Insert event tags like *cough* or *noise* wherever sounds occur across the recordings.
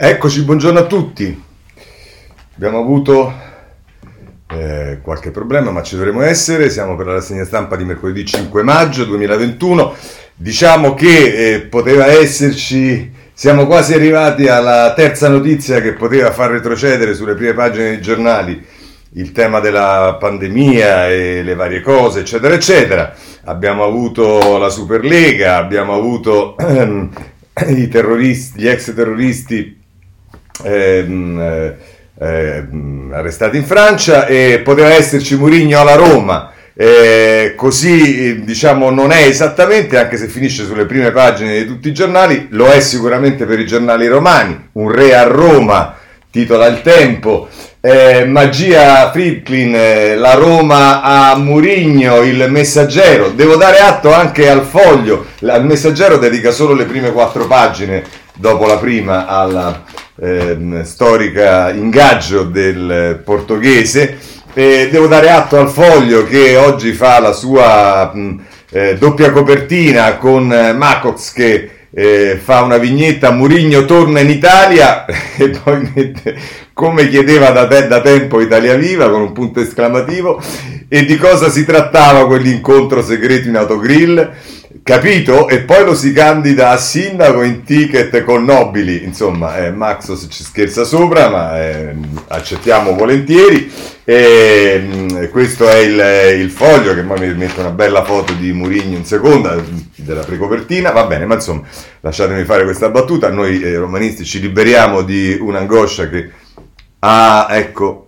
Eccoci, buongiorno a tutti. Abbiamo avuto eh, qualche problema, ma ci dovremo essere. Siamo per la rassegna stampa di mercoledì 5 maggio 2021. Diciamo che eh, poteva esserci, siamo quasi arrivati alla terza notizia che poteva far retrocedere sulle prime pagine dei giornali il tema della pandemia e le varie cose, eccetera, eccetera. Abbiamo avuto la Superlega, abbiamo avuto ehm, *clears throat* i terroristi, gli ex terroristi ehm, eh, eh, arrestati in Francia e poteva esserci Murigno alla Roma. Eh, così diciamo non è esattamente, anche se finisce sulle prime pagine di tutti i giornali, lo è sicuramente per i giornali romani. Un re a Roma, titola il tempo. Eh, magia Friedkin, eh, la Roma a Murigno, il messaggero. Devo dare atto anche al foglio. Il messaggero dedica solo le prime quattro pagine dopo la prima alla eh, storica ingaggio del portoghese. Eh, devo dare atto al foglio che oggi fa la sua mh, eh, doppia copertina con eh, Macox che eh, fa una vignetta Murigno torna in Italia *laughs* e poi mette come chiedeva da, te, da tempo Italia Viva con un punto esclamativo e di cosa si trattava quell'incontro segreto in autogrill Capito? E poi lo si candida a sindaco in ticket con nobili. Insomma, eh, Maxos ci scherza sopra, ma eh, accettiamo volentieri. E, mm, questo è il, il, foglio che poi mi mette una bella foto di Murigno in seconda della precopertina. Va bene, ma insomma, lasciatemi fare questa battuta. Noi eh, romanisti ci liberiamo di un'angoscia che ha, ecco,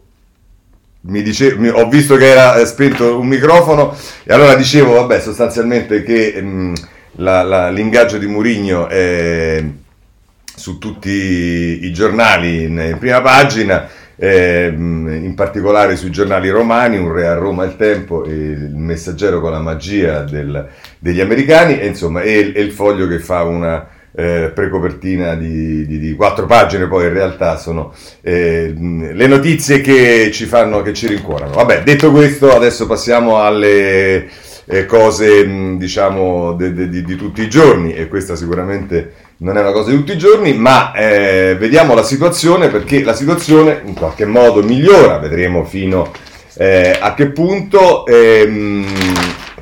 mi dice, mi, ho visto che era eh, spento un microfono e allora dicevo, vabbè, sostanzialmente che mh, mm, la, la, l'ingaggio di Murigno è su tutti i giornali in, prima pagina, eh, in particolare sui giornali romani, un re a Roma il tempo, il messaggero con la magia del, degli americani e insomma è, è il foglio che fa una eh, precopertina di, di, di, quattro pagine, poi in realtà sono eh, le notizie che ci fanno, che ci rincuorano. Vabbè, detto questo, adesso passiamo alle eh, cose, diciamo, de, de, di, di, tutti i giorni, e questa sicuramente non è una cosa di tutti i giorni, ma eh, vediamo la situazione, perché la situazione in qualche modo migliora, vedremo fino eh, a che punto. Ehm,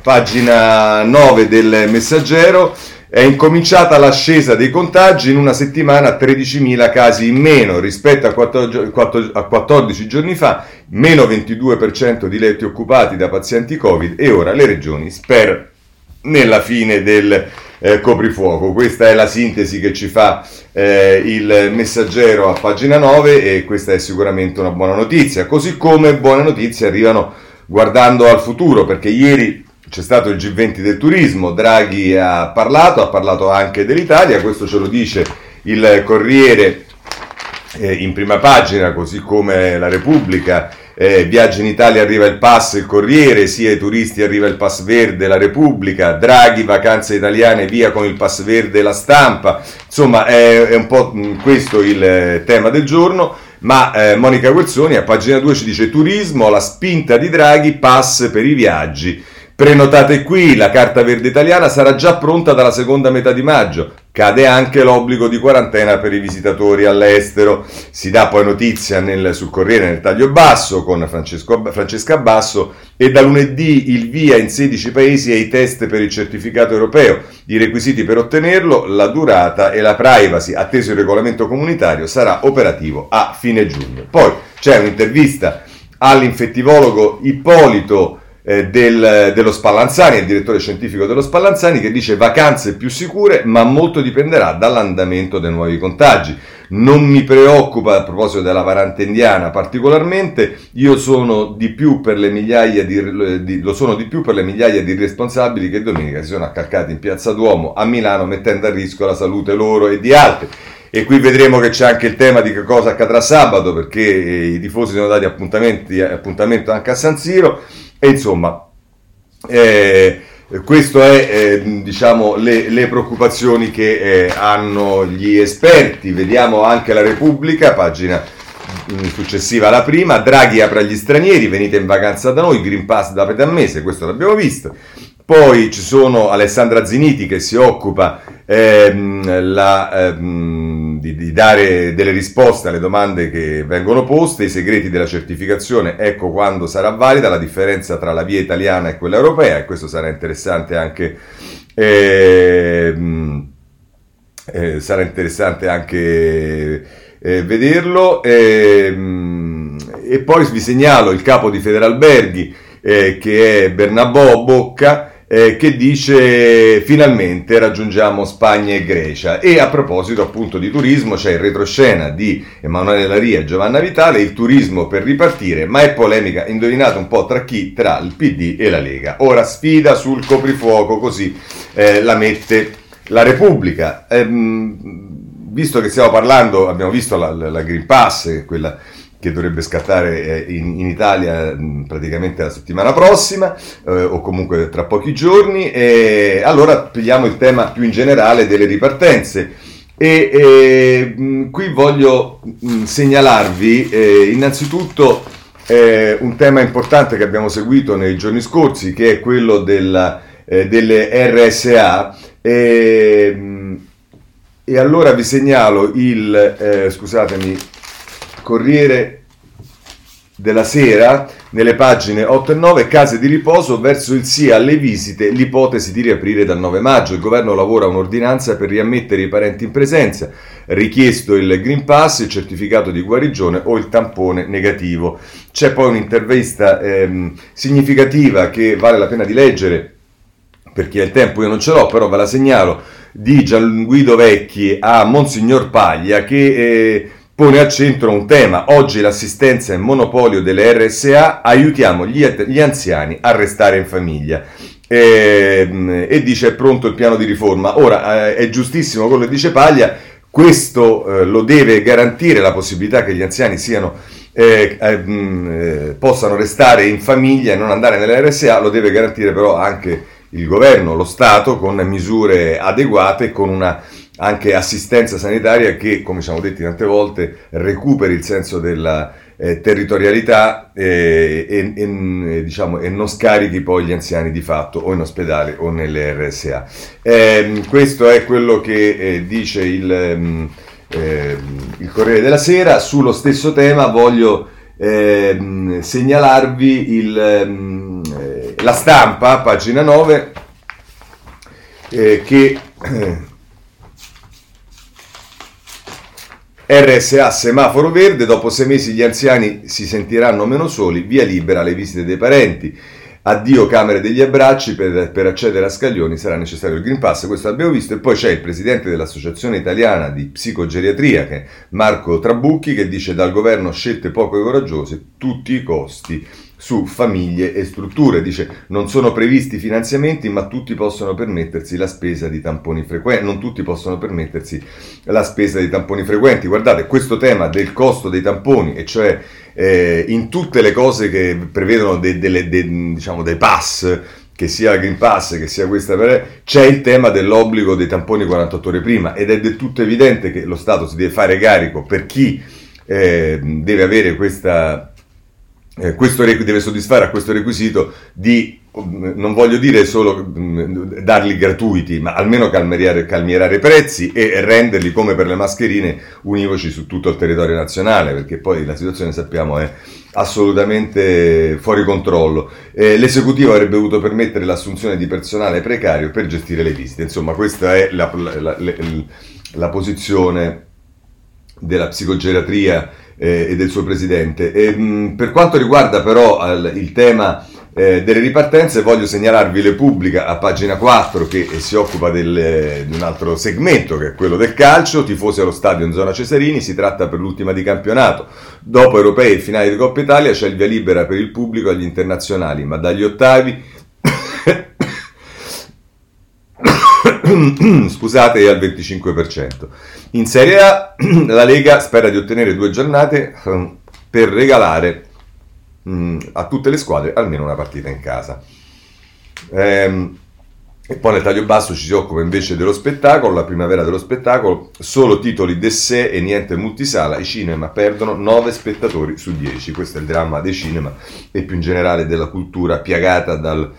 pagina 9 del messaggero. È incominciata l'ascesa dei contagi in una settimana a 13.000 casi in meno rispetto a 14, a 14 giorni fa, meno 22% di letti occupati da pazienti Covid e ora le regioni sperano nella fine del eh, coprifuoco. Questa è la sintesi che ci fa eh, il messaggero a pagina 9 e questa è sicuramente una buona notizia. Così come buone notizie arrivano guardando al futuro, perché ieri c'è stato il G20 del turismo, Draghi ha parlato, ha parlato anche dell'Italia, questo ce lo dice il Corriere eh, in prima pagina, così come la Repubblica. Eh, viaggi in Italia arriva il pass, il Corriere, sia ai turisti arriva il pass verde, la Repubblica, Draghi, vacanze italiane, via con il pass verde, la stampa. Insomma, è, è un po' questo il eh, tema del giorno. Ma eh, Monica Guerzoni a pagina 2 ci dice turismo, la spinta di Draghi, pass per i viaggi. Prenotate qui, la carta verde italiana sarà già pronta dalla seconda metà di maggio. Cade anche l'obbligo di quarantena per i visitatori all'estero. Si dà poi notizia nel, sul Corriere nel taglio basso con Francesco, Francesca Basso e da lunedì il via in 16 paesi ai test per il certificato europeo. I requisiti per ottenerlo, la durata e la privacy, atteso il regolamento comunitario, sarà operativo a fine giugno. Poi c'è un'intervista all'infettivologo Ippolito eh, del, dello Spallanzani, il direttore scientifico dello Spallanzani, che dice vacanze più sicure, ma molto dipenderà dall'andamento dei nuovi contagi. Non mi preoccupa a proposito della variante indiana particolarmente, io sono di più per le migliaia di, di, lo sono di più per le migliaia di responsabili che domenica si sono accalcati in Piazza Duomo a Milano mettendo a rischio la salute loro e di altri. E qui vedremo che c'è anche il tema di che cosa accadrà sabato, perché i tifosi sono dati appuntamento anche a San Siro. E insomma, eh, queste eh, diciamo, le, le, preoccupazioni che eh, hanno gli esperti. Vediamo anche la Repubblica, pagina mm, successiva alla prima. Draghi apre agli stranieri, venite in vacanza da noi, Green Pass da metà mese, questo l'abbiamo visto. Poi ci sono Alessandra Ziniti che si occupa ehm, la, ehm, di, di, dare delle risposte alle domande che vengono poste, i segreti della certificazione, ecco quando sarà valida la differenza tra la via italiana e quella europea e questo sarà interessante anche, eh, eh, sarà interessante anche eh, vederlo. Ehm, e poi vi segnalo il capo di Federalberghi eh, che è Bernabò Bocca eh, che dice finalmente raggiungiamo Spagna e Grecia. E a proposito appunto di turismo c'è il retroscena di Emanuele Laria e Giovanna Vitale, il turismo per ripartire, ma è polemica, indovinate un po' tra chi? Tra il PD e la Lega. Ora sfida sul coprifuoco, così eh, la mette la Repubblica. Ehm, visto che stiamo parlando, abbiamo visto la, la Green Pass, quella che dovrebbe scattare eh, in, in Italia praticamente la settimana prossima eh, o comunque tra pochi giorni. E allora pigliamo il tema più in generale delle ripartenze. E, e qui voglio mh, segnalarvi eh, innanzitutto eh, un tema importante che abbiamo seguito nei giorni scorsi, che è quello della, eh, delle RSA. E, e allora vi segnalo il, eh, scusatemi, Corriere della Sera, nelle pagine 8 e 9, case di riposo verso il sì alle visite, l'ipotesi di riaprire dal 9 maggio. Il governo lavora un'ordinanza per riammettere i parenti in presenza, richiesto il Green Pass, il certificato di guarigione o il tampone negativo. C'è poi un'intervista ehm, significativa che vale la pena di leggere, per chi ha il tempo io non ce l'ho, però ve la segnalo, di Gian Guido Vecchi a Monsignor Paglia che... Eh, pone al centro un tema. Oggi l'assistenza è monopolio delle RSA, aiutiamo gli, gli anziani a restare in famiglia. E, ehm, e, dice è pronto il piano di riforma. Ora eh, è giustissimo quello che dice Paglia, questo eh, lo deve garantire la possibilità che gli anziani siano, eh, eh, possano restare in famiglia e non andare nelle RSA, lo deve garantire però anche il governo, lo Stato, con misure adeguate, con una anche assistenza sanitaria che, come siamo detti tante volte, recuperi il senso della eh, territorialità eh, e, e, diciamo, e, non scarichi poi gli anziani di fatto o in ospedale o nelle RSA. Eh, questo è quello che eh, dice il, ehm, ehm, il, Corriere della Sera. Sullo stesso tema voglio ehm, segnalarvi il, eh, la stampa, pagina 9, eh, che *clears throat* RSA semaforo verde, dopo sei mesi gli anziani si sentiranno meno soli, via libera alle visite dei parenti. Addio Camere degli Abbracci, per, per, accedere a Scaglioni sarà necessario il Green Pass, questo l'abbiamo visto, e poi c'è il presidente dell'Associazione Italiana di Psicogeriatria, Marco Trabucchi, che dice dal governo scelte poco coraggiose, tutti i costi su famiglie e strutture. Dice non sono previsti finanziamenti, ma tutti possono permettersi la spesa di tamponi frequenti. Non tutti possono permettersi la spesa di tamponi frequenti. Guardate, questo tema del costo dei tamponi, e cioè eh, in tutte le cose che prevedono de, de, de, diciamo, dei pass, che sia il Green Pass, che sia questa, c'è il tema dell'obbligo dei tamponi 48 ore prima ed è del tutto evidente che lo Stato si deve fare carico per chi eh, deve avere questa eh, questo deve soddisfare a questo requisito di, non voglio dire solo mh, darli gratuiti, ma almeno calmierare, calmierare, i prezzi e renderli come per le mascherine univoci su tutto il territorio nazionale, perché poi la situazione sappiamo è assolutamente fuori controllo. Eh, l'esecutivo avrebbe dovuto permettere l'assunzione di personale precario per gestire le visite. Insomma, questa è la, la, la, la posizione della psicogeriatria eh, e del suo presidente. E, mh, per quanto riguarda però al, il tema eh, delle ripartenze, voglio segnalarvi le Repubblica a pagina 4 che eh, si occupa del, di un altro segmento che è quello del calcio, tifosi allo stadio in zona Cesarini, si tratta per l'ultima di campionato. Dopo europei e finali di Coppa Italia c'è il via libera per il pubblico agli internazionali, ma dagli ottavi *clears throat* scusate, al 25%. In Serie A *clears throat* la Lega spera di ottenere due giornate ehm, per regalare mm, a tutte le squadre almeno una partita in casa. Ehm, e poi nel taglio basso ci si occupa invece dello spettacolo, la primavera dello spettacolo, solo titoli d'essè e niente multisala, i cinema perdono 9 spettatori su 10, questo è il dramma dei cinema e più in generale della cultura piagata dal,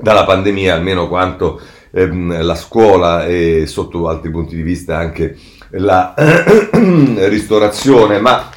dalla pandemia, almeno quanto ehm, la scuola e sotto altri punti di vista anche la *clears throat* ristorazione, ma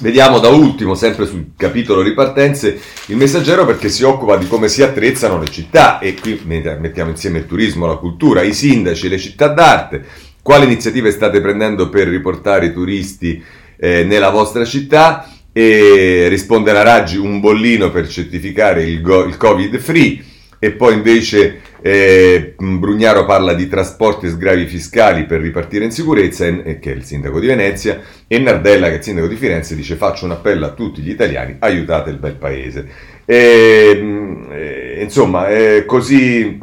Vediamo da ultimo, sempre sul capitolo ripartenze, il messaggero perché si occupa di come si attrezzano le città e qui mettiamo insieme il turismo, la cultura, i sindaci, le città d'arte, quali iniziative state prendendo per riportare i turisti eh, nella vostra città? E risponde la Raggi un bollino per certificare il, go- il Covid free e poi invece eh, Brugnaro parla di trasporti e sgravi fiscali per ripartire in sicurezza, e, che è il sindaco di Venezia, e Nardella, che è il sindaco di Firenze, dice faccio un appello a tutti gli italiani, aiutate il bel paese. E, eh, insomma, è così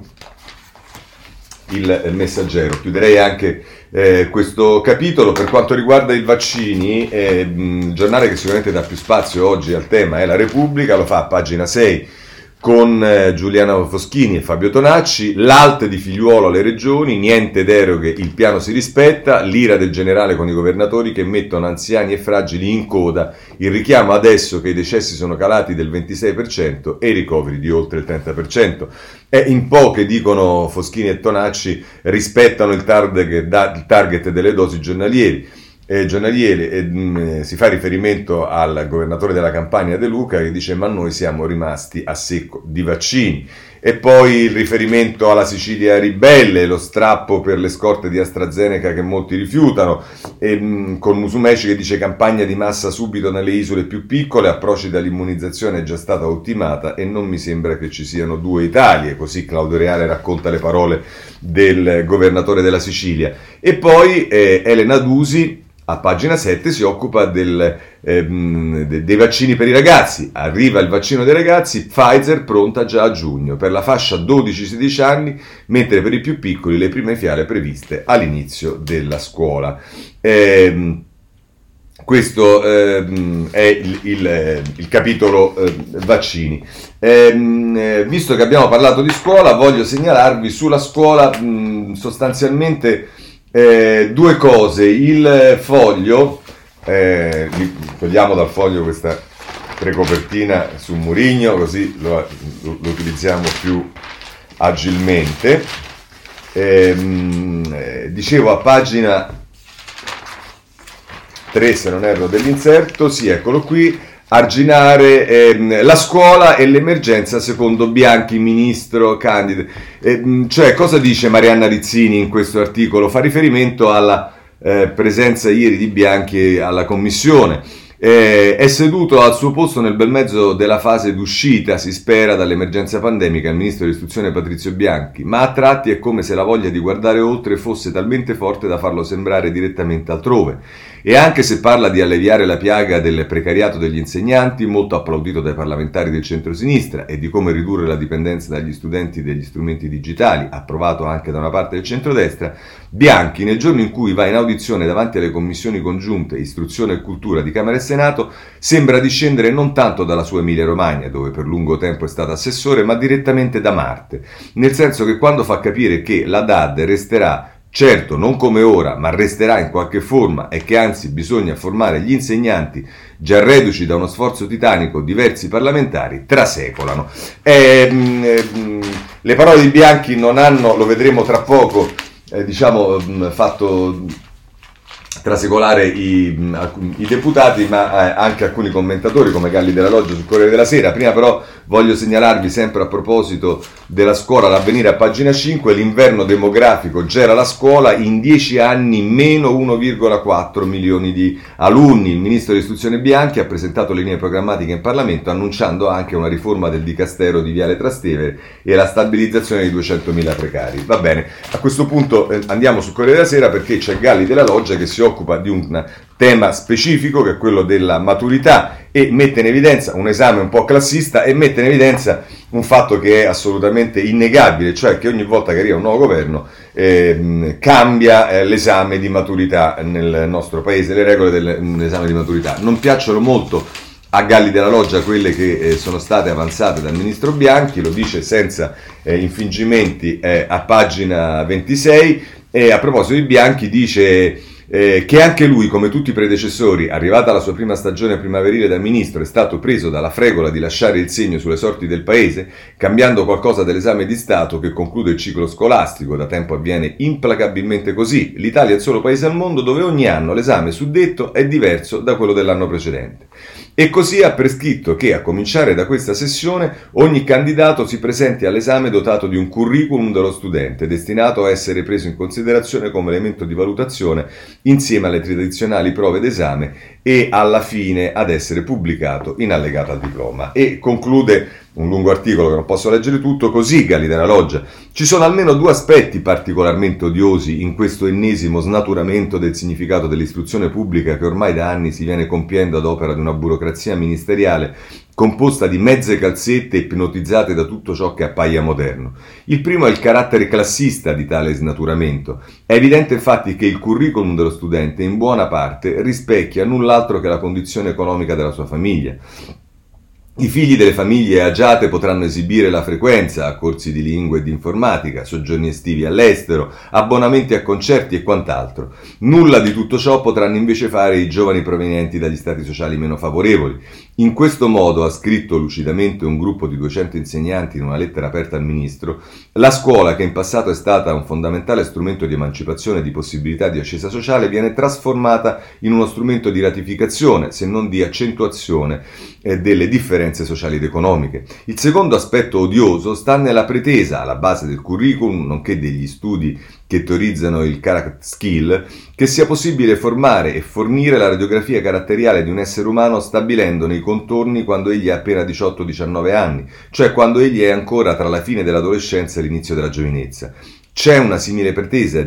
il, messaggero. Chiuderei anche eh, questo capitolo. Per quanto riguarda i vaccini, eh, giornale che sicuramente dà più spazio oggi al tema è La Repubblica, lo fa a pagina 6 con eh, Giuliana Foschini e Fabio Tonacci, l'alt di figliuolo alle regioni, niente deroghe, il piano si rispetta, l'ira del generale con i governatori che mettono anziani e fragili in coda, il richiamo adesso che i decessi sono calati del 26% e i ricoveri di oltre il 30%. E in poche, dicono Foschini e Tonacci, rispettano il target, il target delle dosi giornalieri eh, giornaliere eh, mh, si fa riferimento al governatore della Campania De Luca che dice ma noi siamo rimasti a secco di vaccini e poi il riferimento alla Sicilia ribelle, lo strappo per le scorte di AstraZeneca che molti rifiutano, e, mh, con Musumeci che dice campagna di massa subito nelle isole più piccole, approcci dall'immunizzazione è già stata ultimata e non mi sembra che ci siano due Italie, così Claudio Reale racconta le parole del governatore della Sicilia. E poi eh, Elena Dusi a pagina 7 si occupa del, ehm, de, dei vaccini per i ragazzi. Arriva il vaccino dei ragazzi, Pfizer pronta già a giugno per la fascia 12-16 anni, mentre per i più piccoli le prime fiale previste all'inizio della scuola. Eh, questo ehm, è il, il, il capitolo eh, vaccini. Ehm, eh, visto che abbiamo parlato di scuola, voglio segnalarvi sulla scuola mh, sostanzialmente eh, due cose, il foglio, eh, togliamo dal foglio questa precopertina su Murigno così lo, lo, lo utilizziamo più agilmente. Ehm, eh, dicevo a pagina 3 se non erro dell'inserto, sì eccolo qui, arginare ehm, la scuola e l'emergenza secondo Bianchi, ministro Candide. Eh, cioè, cosa dice Marianna Rizzini in questo articolo? Fa riferimento alla eh, presenza ieri di Bianchi alla commissione. Eh, è seduto al suo posto nel bel mezzo della fase d'uscita, si spera, dall'emergenza pandemica il ministro dell'istruzione Patrizio Bianchi, ma a tratti è come se la voglia di guardare oltre fosse talmente forte da farlo sembrare direttamente altrove. E anche se parla di alleviare la piaga del precariato degli insegnanti, molto applaudito dai parlamentari del centro-sinistra, e di come ridurre la dipendenza dagli studenti degli strumenti digitali, approvato anche da una parte del centrodestra, Bianchi, nel giorno in cui va in audizione davanti alle commissioni congiunte Istruzione e Cultura di Camera e Senato, sembra discendere non tanto dalla sua Emilia-Romagna, dove per lungo tempo è stato assessore, ma direttamente da Marte, nel senso che quando fa capire che la DAD resterà Certo, non come ora, ma resterà in qualche forma e che anzi bisogna formare gli insegnanti, già reduci da uno sforzo titanico diversi parlamentari, trasecolano. Ehm, ehm, le parole di Bianchi non hanno, lo vedremo tra poco, eh, diciamo, mm, fatto trasecolare i, i deputati, ma eh, anche alcuni commentatori come Galli della Loggia sul Corriere della Sera. Prima però voglio segnalarvi sempre a proposito della scuola, l'avvenire a pagina 5, l'inverno demografico gera la scuola, in 10 anni meno 1,4 milioni di alunni. Il ministro dell'istruzione Bianchi ha presentato le linee programmatiche in Parlamento annunciando anche una riforma del dicastero di Viale Trastevere e la stabilizzazione di 200.000 precari. Va bene, a questo punto eh, andiamo sul Corriere della Sera perché c'è Galli della Loggia che si occupa occupa di un tema specifico che è quello della maturità e mette in evidenza un esame un po' classista e mette in evidenza un fatto che è assolutamente innegabile, cioè che ogni volta che arriva un nuovo governo eh, cambia eh, l'esame di maturità nel nostro paese, le regole dell'esame di maturità. Non piacciono molto a Galli della Loggia quelle che eh, sono state avanzate dal ministro Bianchi, lo dice senza eh, infingimenti a pagina 26 e a proposito di Bianchi dice eh, che anche lui, come tutti i predecessori, arrivata la sua prima stagione primaverile da ministro, è stato preso dalla fregola di lasciare il segno sulle sorti del paese, cambiando qualcosa dell'esame di Stato che conclude il ciclo scolastico, da tempo avviene implacabilmente così. L'Italia è il solo paese al mondo dove ogni anno l'esame suddetto è diverso da quello dell'anno precedente. E così ha prescritto che, a cominciare da questa sessione, ogni candidato si presenti all'esame dotato di un curriculum dello studente, destinato a essere preso in considerazione come elemento di valutazione insieme alle tradizionali prove d'esame e alla fine ad essere pubblicato in allegato al diploma. E conclude un lungo articolo che non posso leggere tutto, così Gali della Loggia. Ci sono almeno due aspetti particolarmente odiosi in questo ennesimo snaturamento del significato dell'istruzione pubblica che ormai da anni si viene compiendo ad opera di una burocrazia ministeriale composta di mezze calzette ipnotizzate da tutto ciò che appaia moderno. Il primo è il carattere classista di tale snaturamento. È evidente infatti che il curriculum dello studente in buona parte rispecchia null'altro che la condizione economica della sua famiglia. I figli delle famiglie agiate potranno esibire la frequenza a corsi di lingua e di informatica, soggiorni estivi all'estero, abbonamenti a concerti e quant'altro. Nulla di tutto ciò potranno invece fare i giovani provenienti dagli stati sociali meno favorevoli. In questo modo, ha scritto lucidamente un gruppo di 200 insegnanti in una lettera aperta al ministro, la scuola, che in passato è stata un fondamentale strumento di emancipazione e di possibilità di ascesa sociale, viene trasformata in uno strumento di ratificazione, se non di accentuazione, eh, delle differenze sociali ed economiche. Il secondo aspetto odioso sta nella pretesa, alla base del curriculum, nonché degli studi che teorizzano il character skill, che sia possibile formare e fornire la radiografia caratteriale di un essere umano stabilendone i contorni quando egli ha appena 18-19 anni, cioè quando egli è ancora tra la fine dell'adolescenza e l'inizio della giovinezza. C'è,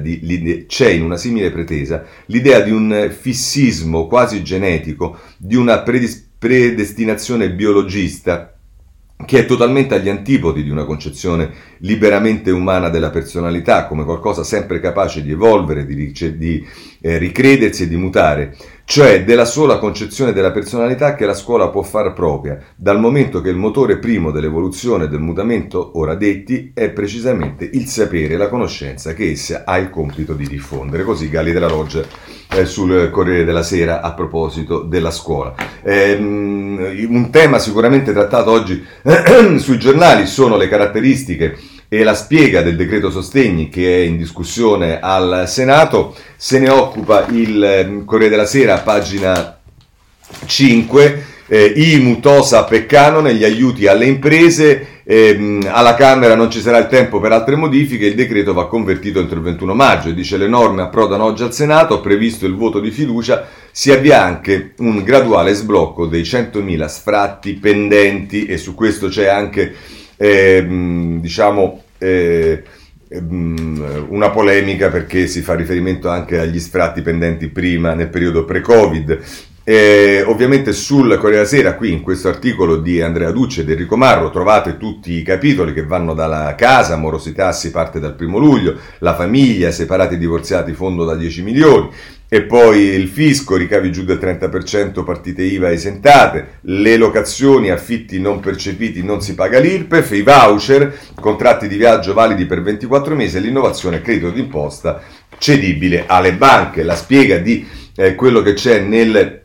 di, c'è in una simile pretesa l'idea di un fissismo quasi genetico, di una predisposizione predestinazione biologista che è totalmente agli antipodi di una concezione liberamente umana della personalità, come qualcosa sempre capace di evolvere, di, di eh, ricredersi e di mutare, cioè della sola concezione della personalità che la scuola può far propria, dal momento che il motore primo dell'evoluzione e del mutamento ora detti è precisamente il sapere e la conoscenza che essa ha il compito di diffondere. Così Galli della Loggia eh, sul Corriere della Sera a proposito della scuola. Eh, un tema sicuramente trattato oggi *clears throat* sui giornali sono le caratteristiche e la spiega del decreto sostegni che è in discussione al Senato. Se ne occupa il ehm, Corriere della Sera, pagina 5. Eh, IMU, TOSA, Peccano negli aiuti alle imprese. Ehm, alla Camera non ci sarà il tempo per altre modifiche, il decreto va convertito entro il 21 maggio, dice le norme approdano oggi al Senato, previsto il voto di fiducia, si avvia anche un graduale sblocco dei 100.000 sfratti pendenti. E su questo c'è anche, diciamo, eh, ehm, una polemica perché si fa riferimento anche agli sfratti pendenti prima nel periodo pre-Covid. Eh, ovviamente sul Corriere della Sera, qui in questo articolo di Andrea Ducci ed Enrico Marro, trovate tutti i capitoli che vanno dalla casa, morosità si parte dal primo luglio, la famiglia, separati e divorziati, fondo da 10 milioni, e poi il fisco, ricavi giù del 30%, partite IVA esentate, le locazioni, affitti non percepiti, non si paga l'IRPEF, i voucher, contratti di viaggio validi per 24 mesi l'innovazione credito d'imposta cedibile alle banche. La spiega di eh, quello che c'è nel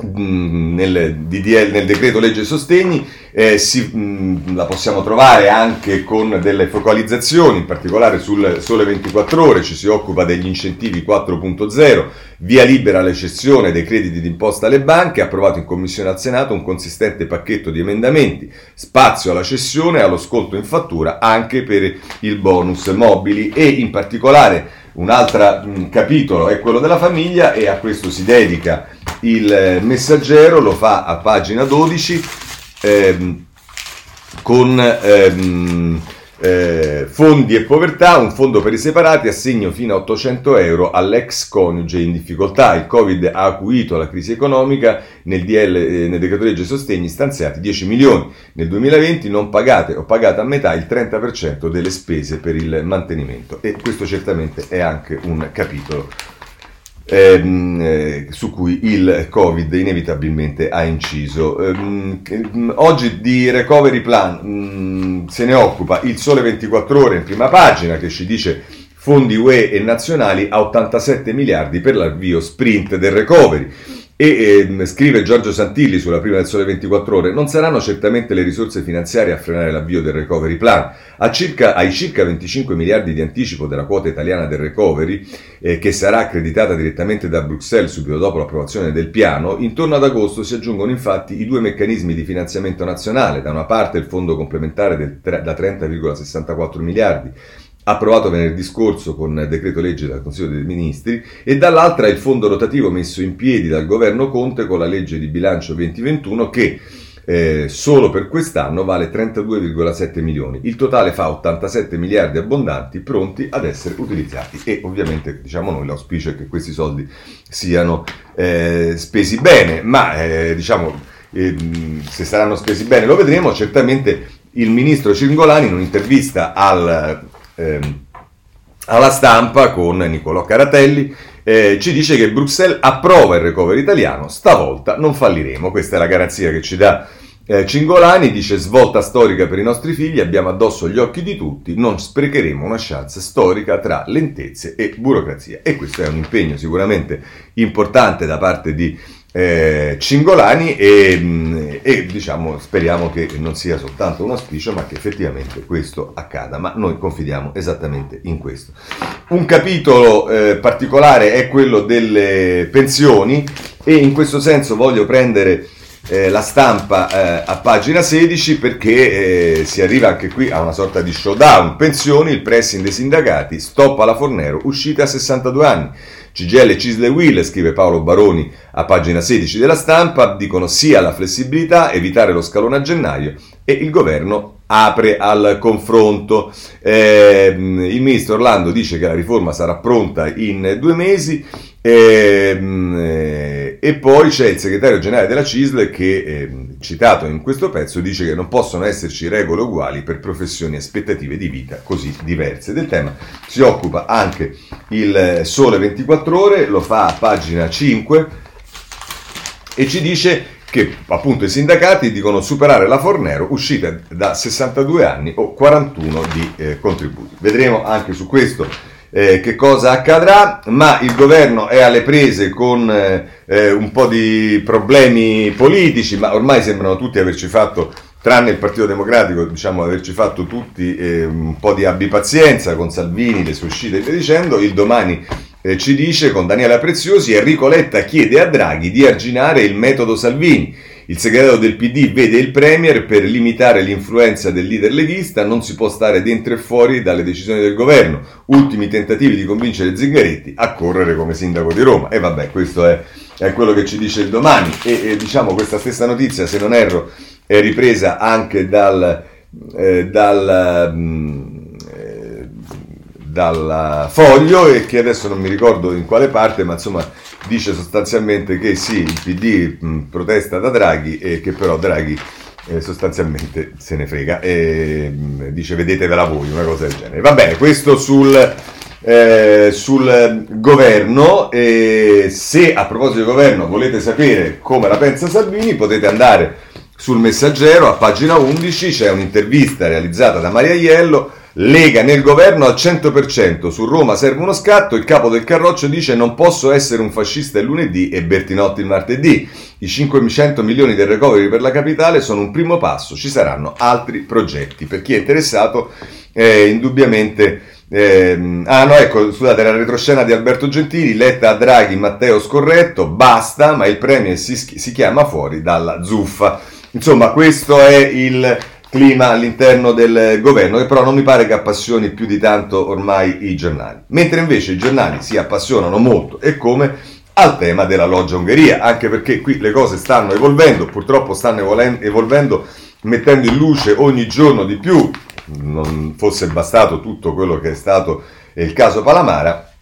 nel, DDL, nel decreto legge sostegni eh, si, mh, mm, la possiamo trovare anche con delle focalizzazioni, in particolare sul Sole 24 Ore ci si occupa degli incentivi 4.0, via libera alle cessione dei crediti d'imposta alle banche, approvato in Commissione al Senato un consistente pacchetto di emendamenti, spazio alla cessione e allo sconto in fattura anche per il bonus mobili e in particolare un altro mm, capitolo è quello della famiglia e a questo si dedica il messaggero, lo fa a pagina 12 ehm, con ehm, eh, fondi e povertà, un fondo per i separati, assegno fino a 800 euro all'ex coniuge in difficoltà. Il Covid ha acuito la crisi economica, nel, DL, eh, nel decreto legge sostegni stanziati 10 milioni. Nel 2020 non pagate o pagate a metà il 30% delle spese per il mantenimento e questo certamente è anche un capitolo ehm, eh, su cui il Covid inevitabilmente ha inciso. Ehm, oggi di recovery plan mh, mm, se ne occupa il Sole 24 ore in prima pagina che ci dice fondi UE e nazionali a 87 miliardi per l'avvio sprint del recovery. E eh, scrive Giorgio Santilli sulla prima del Sole 24 Ore: Non saranno certamente le risorse finanziarie a frenare l'avvio del recovery plan. Circa, ai circa 25 miliardi di anticipo della quota italiana del recovery, eh, che sarà accreditata direttamente da Bruxelles subito dopo l'approvazione del piano, intorno ad agosto si aggiungono infatti i due meccanismi di finanziamento nazionale: da una parte il fondo complementare del, da 30,64 miliardi approvato venerdì scorso con decreto legge dal Consiglio dei Ministri, e dall'altra il fondo rotativo messo in piedi dal governo Conte con la legge di bilancio 2021 che eh, solo per quest'anno vale 32,7 milioni. Il totale fa 87 miliardi abbondanti pronti ad essere utilizzati e ovviamente diciamo noi l'auspicio è che questi soldi siano eh, spesi bene, ma eh, diciamo eh, se saranno spesi bene lo vedremo, certamente il ministro Cingolani in un'intervista al ehm, alla stampa con Niccolò Caratelli, eh, ci dice che Bruxelles approva il recovery italiano, stavolta non falliremo, questa è la garanzia che ci dà eh, Cingolani, dice svolta storica per i nostri figli, abbiamo addosso gli occhi di tutti, non sprecheremo una chance storica tra lentezze e burocrazia. E questo è un impegno sicuramente importante da parte di eh, Cingolani e, mm, e, diciamo speriamo che non sia soltanto un auspicio ma che effettivamente questo accada. Ma noi confidiamo esattamente in questo. Un capitolo eh, particolare è quello delle pensioni e in questo senso voglio prendere eh, la stampa eh, a pagina 16 perché eh, si arriva anche qui a una sorta di showdown. Pensioni il pressing dei sindacati stop alla Fornero uscite a 62 anni CGL Cisle Will, scrive Paolo Baroni a pagina 16 della stampa, dicono sì alla flessibilità, evitare lo scalone a gennaio e il governo apre al confronto. Eh, il ministro Orlando dice che la riforma sarà pronta in due mesi eh, e poi c'è il segretario generale della CISL che, eh, citato in questo pezzo, dice che non possono esserci regole uguali per professioni e aspettative di vita così diverse. Del tema si occupa anche il Sole 24 ore, lo fa a pagina 5 e ci dice che appunto i sindacati dicono superare la Fornero uscita da 62 anni o 41 di eh, contributi. Vedremo anche su questo eh, che cosa accadrà, ma il governo è alle prese con eh, eh, un po' di problemi politici, ma ormai sembrano tutti averci fatto, tranne il Partito Democratico, diciamo averci fatto tutti eh, un po' di abbi pazienza con Salvini, le sue uscite e via dicendo. Il domani eh, ci dice con Daniela Preziosi, Enrico Letta chiede a Draghi di arginare il metodo Salvini. Il segretario del PD vede il Premier per limitare l'influenza del leader leghista, non si può stare dentro e fuori dalle decisioni del governo. Ultimi tentativi di convincere Zingaretti a correre come sindaco di Roma. E vabbè, questo è, è quello che ci dice il domani. E, e, diciamo questa stessa notizia, se non erro, è ripresa anche dal, eh, dal, mh, eh, dal foglio e che adesso non mi ricordo in quale parte, ma insomma dice sostanzialmente che sì, il PD protesta da Draghi e che però Draghi eh, sostanzialmente se ne frega e dice vedetevela voi, una cosa del genere. Va bene, questo sul, eh, sul governo e se a proposito del governo volete sapere come la pensa Salvini potete andare sul messaggero a pagina 11, c'è un'intervista realizzata da Maria Iello Lega nel governo al 100%, su Roma serve uno scatto, il capo del Carroccio dice non posso essere un fascista il lunedì e Bertinotti il martedì. I 500 milioni del recovery per la capitale sono un primo passo, ci saranno altri progetti. Per chi è interessato, eh, indubbiamente... Eh, ah no, ecco, scusate, la retroscena di Alberto Gentili, letta a Draghi, Matteo scorretto, basta, ma il Premier si, si chiama fuori dalla zuffa. Insomma, questo è il clima all'interno del governo che però non mi pare che appassioni più di tanto ormai i giornali. Mentre invece i giornali si appassionano molto e come al tema della loggia Ungheria, anche perché qui le cose stanno evolvendo, purtroppo stanno evolvendo mettendo in luce ogni giorno di più, non fosse bastato tutto quello che è stato il caso Palamara,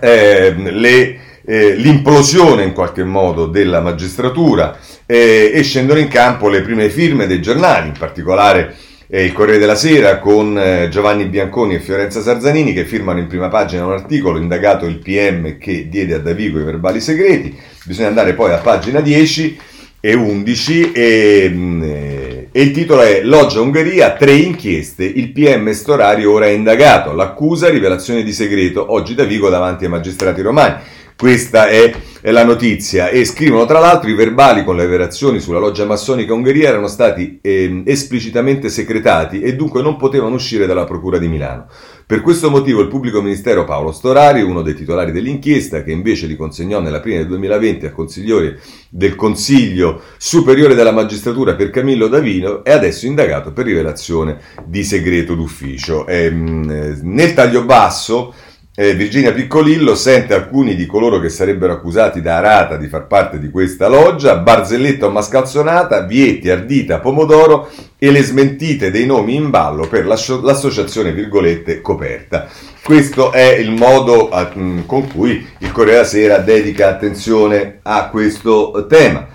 eh, le eh, l'implosione in qualche modo della magistratura eh, e scendono in campo le prime firme dei giornali, in particolare eh, il Corriere della Sera con eh, Giovanni Bianconi e Fiorenza Sarzanini che firmano in prima pagina un articolo indagato il PM che diede a Davigo i verbali segreti. Bisogna andare poi a pagina 10 e 11 e, mm, eh, e il titolo è Loggia Ungheria, tre inchieste, il PM Storari ora è indagato, l'accusa rivelazione di segreto, oggi da Vigo davanti ai magistrati romani. Questa è la notizia e scrivono tra l'altro i verbali con le verazioni sulla loggia massonica Ungheria erano stati eh, esplicitamente secretati e dunque non potevano uscire dalla Procura di Milano. Per questo motivo il pubblico ministero Paolo Storari, uno dei titolari dell'inchiesta, che invece li consegnò nell'aprile del 2020 a consigliere del Consiglio Superiore della Magistratura per Camillo Davino, è adesso indagato per rivelazione di segreto d'ufficio. Ehm, nel taglio basso eh, Virginia Piccolillo sente alcuni di coloro che sarebbero accusati da Arata di far parte di questa loggia, barzelletta o mascalzonata, vieti, ardita, pomodoro e le smentite dei nomi in ballo per l'associazione virgolette coperta. Questo è il modo a, mh, con cui il Corriere della Sera dedica attenzione a questo tema.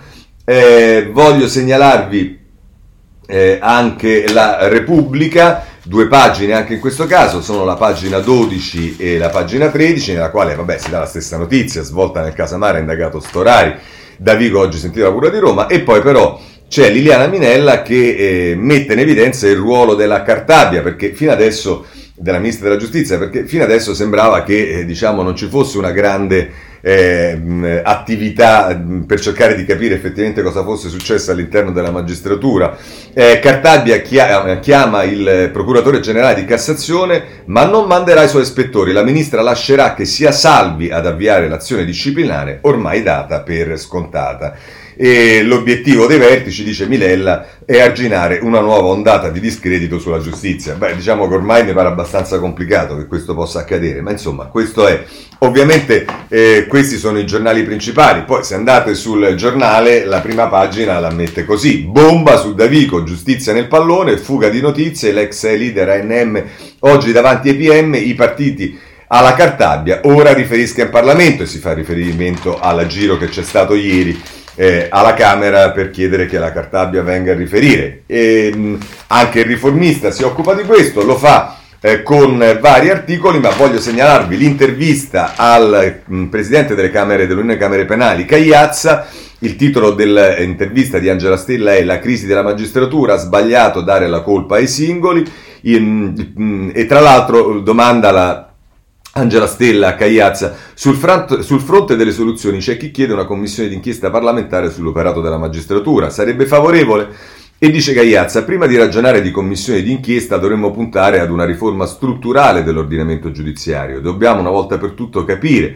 Eh, voglio segnalarvi eh, anche la Repubblica due pagine anche in questo caso, sono la pagina 12 e la pagina 13, nella quale vabbè, si dà la stessa notizia, svolta nel Casamare, indagato Storari, da Vigo oggi sentito la Procura di Roma, e poi però c'è Liliana Minella che eh, mette in evidenza il ruolo della Cartabia, perché fino adesso, della Ministra della Giustizia, perché fino adesso sembrava che eh, diciamo, non ci fosse una grande eh, attività per cercare di capire effettivamente cosa fosse successo all'interno della magistratura. Eh, Cartabia chiama il procuratore generale di Cassazione, ma non manderà i suoi ispettori. La ministra lascerà che sia Salvi ad avviare l'azione disciplinare, ormai data per scontata e l'obiettivo dei vertici, dice Milella, è arginare una nuova ondata di discredito sulla giustizia. Beh, diciamo che ormai mi pare abbastanza complicato che questo possa accadere, ma insomma, questo è. Ovviamente eh, questi sono i giornali principali, poi se andate sul giornale la prima pagina la mette così, bomba su Davico, giustizia nel pallone, fuga di notizie, l'ex leader ANM oggi davanti ai PM, i partiti alla Cartabia, ora riferisca in Parlamento e si fa riferimento al giro che c'è stato ieri eh, alla Camera per chiedere che la Cartabia venga a riferire. E, mh, anche il riformista si occupa di questo, lo fa eh, con vari articoli, ma voglio segnalarvi l'intervista al mh, presidente delle Camere dell'Unione Camere Penali, Cagliazza. Il titolo dell'intervista di Angela Stella è La crisi della magistratura, sbagliato dare la colpa ai singoli. In, e tra l'altro domanda la Angela Stella Cagliazza. Sul, front, sul, fronte delle soluzioni c'è chi chiede una commissione d'inchiesta parlamentare sull'operato della magistratura. Sarebbe favorevole? E dice Cagliazza, prima di ragionare di commissione d'inchiesta dovremmo puntare ad una riforma strutturale dell'ordinamento giudiziario. Dobbiamo una volta per tutto capire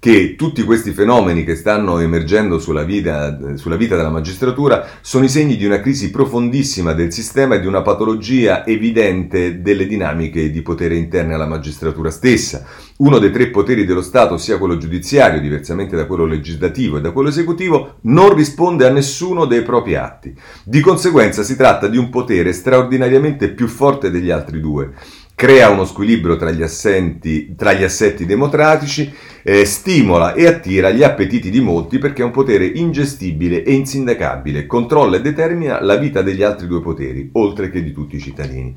che tutti questi fenomeni che stanno emergendo sulla vita, sulla vita, della magistratura sono i segni di una crisi profondissima del sistema e di una patologia evidente delle dinamiche di potere interne alla magistratura stessa. Uno dei tre poteri dello Stato, sia quello giudiziario, diversamente da quello legislativo e da quello esecutivo, non risponde a nessuno dei propri atti. Di conseguenza si tratta di un potere straordinariamente più forte degli altri due crea uno squilibrio tra gli, assenti, tra gli assetti democratici, eh, stimola e attira gli appetiti di molti perché è un potere ingestibile e insindacabile, controlla e determina la vita degli altri due poteri, oltre che di tutti i cittadini.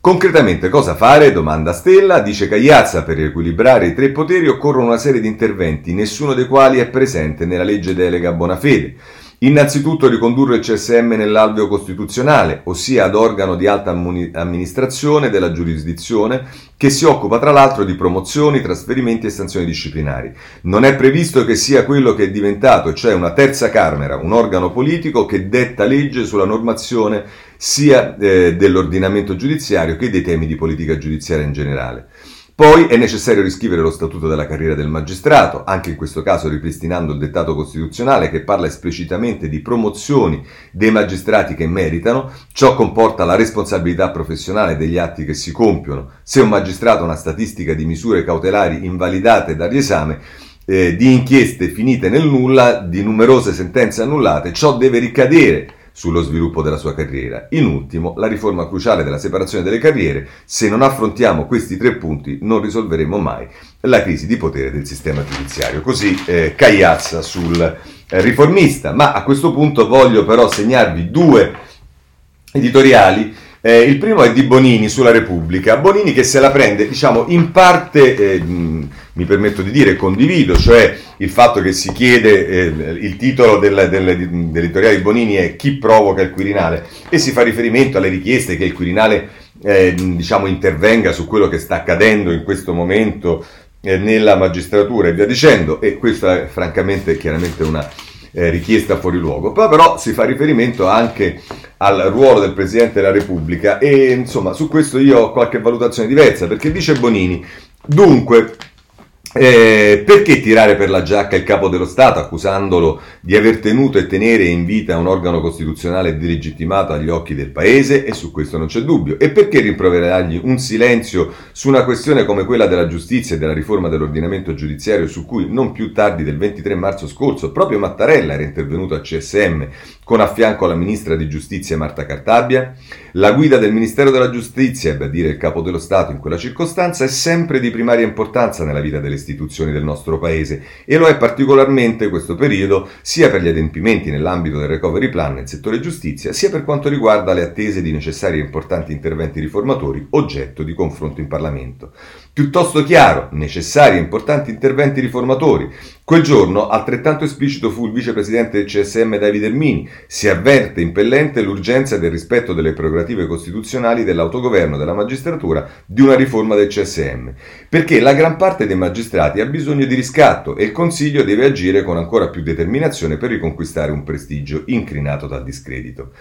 Concretamente cosa fare? Domanda Stella. Dice Cagliazza, per riequilibrare i tre poteri occorrono una serie di interventi, nessuno dei quali è presente nella legge delega Bonafede. Innanzitutto ricondurre il CSM nell'alveo costituzionale, ossia ad organo di alta amministrazione della giurisdizione, che si occupa tra l'altro di promozioni, trasferimenti e sanzioni disciplinari. Non è previsto che sia quello che è diventato, cioè una terza Camera, un organo politico che detta legge sulla normazione sia eh, dell'ordinamento giudiziario che dei temi di politica giudiziaria in generale. Poi è necessario riscrivere lo statuto della carriera del magistrato, anche in questo caso ripristinando il dettato costituzionale che parla esplicitamente di promozioni dei magistrati che meritano. Ciò comporta la responsabilità professionale degli atti che si compiono. Se un magistrato ha una statistica di misure cautelari invalidate dal riesame, eh, di inchieste finite nel nulla, di numerose sentenze annullate, ciò deve ricadere sullo sviluppo della sua carriera. In ultimo, la riforma cruciale della separazione delle carriere. Se non affrontiamo questi tre punti non risolveremo mai la crisi di potere del sistema giudiziario. Così eh, Cagliazza sul eh, riformista. Ma a questo punto voglio però segnarvi due editoriali. Eh, il primo è di Bonini sulla Repubblica. Bonini che se la prende, diciamo, in parte eh, mi permetto di dire, condivido, cioè il fatto che si chiede, eh, il titolo del, del, dell'editoriale di Bonini è Chi provoca il Quirinale e si fa riferimento alle richieste che il Quirinale eh, diciamo, intervenga su quello che sta accadendo in questo momento eh, nella magistratura e via dicendo e questa è francamente chiaramente una eh, richiesta fuori luogo. Poi però si fa riferimento anche al ruolo del Presidente della Repubblica e insomma su questo io ho qualche valutazione diversa perché dice Bonini, dunque eh, perché tirare per la giacca il capo dello Stato accusandolo di aver tenuto e tenere in vita un organo costituzionale delegittimato agli occhi del Paese? E su questo non c'è dubbio. E perché rimproverargli un silenzio su una questione come quella della giustizia e della riforma dell'ordinamento giudiziario su cui non più tardi del 23 marzo scorso proprio Mattarella era intervenuto a CSM con a fianco la ministra di giustizia Marta Cartabia? La guida del Ministero della Giustizia, ebbe a dire il capo dello Stato in quella circostanza, è sempre di primaria importanza nella vita delle istituzioni del nostro Paese e lo è particolarmente questo periodo sia per gli adempimenti nell'ambito del recovery plan nel settore giustizia, sia per quanto riguarda le attese di necessari e importanti interventi riformatori oggetto di confronto in Parlamento. Piuttosto chiaro, necessari e importanti interventi riformatori. Quel giorno altrettanto esplicito fu il vicepresidente del CSM Davide Ermini. Si avverte impellente l'urgenza del rispetto delle prerogative costituzionali dell'autogoverno della magistratura di una riforma del CSM, perché la gran parte dei magistrati ha bisogno di riscatto e il Consiglio deve agire con ancora più determinazione per riconquistare un prestigio incrinato dal discredito.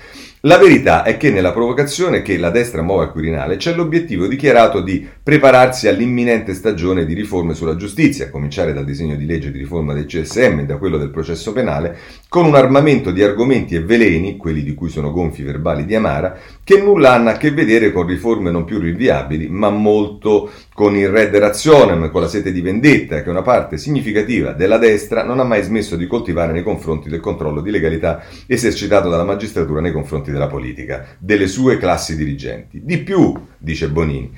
La verità è che nella provocazione che la destra muove al Quirinale c'è l'obiettivo dichiarato di prepararsi all'imminente stagione di riforme sulla giustizia, a cominciare dal disegno di legge di riforma del CSM e da quello del processo penale, con un armamento di argomenti e veleni, quelli di cui sono gonfi verbali di Amara, che nulla hanno a che vedere con riforme non più rinviabili, ma molto con il red razionem, con la sete di vendetta che una parte significativa della destra non ha mai smesso di coltivare nei confronti del controllo di legalità esercitato dalla magistratura nei confronti della politica, delle sue classi dirigenti. Di più, dice Bonini,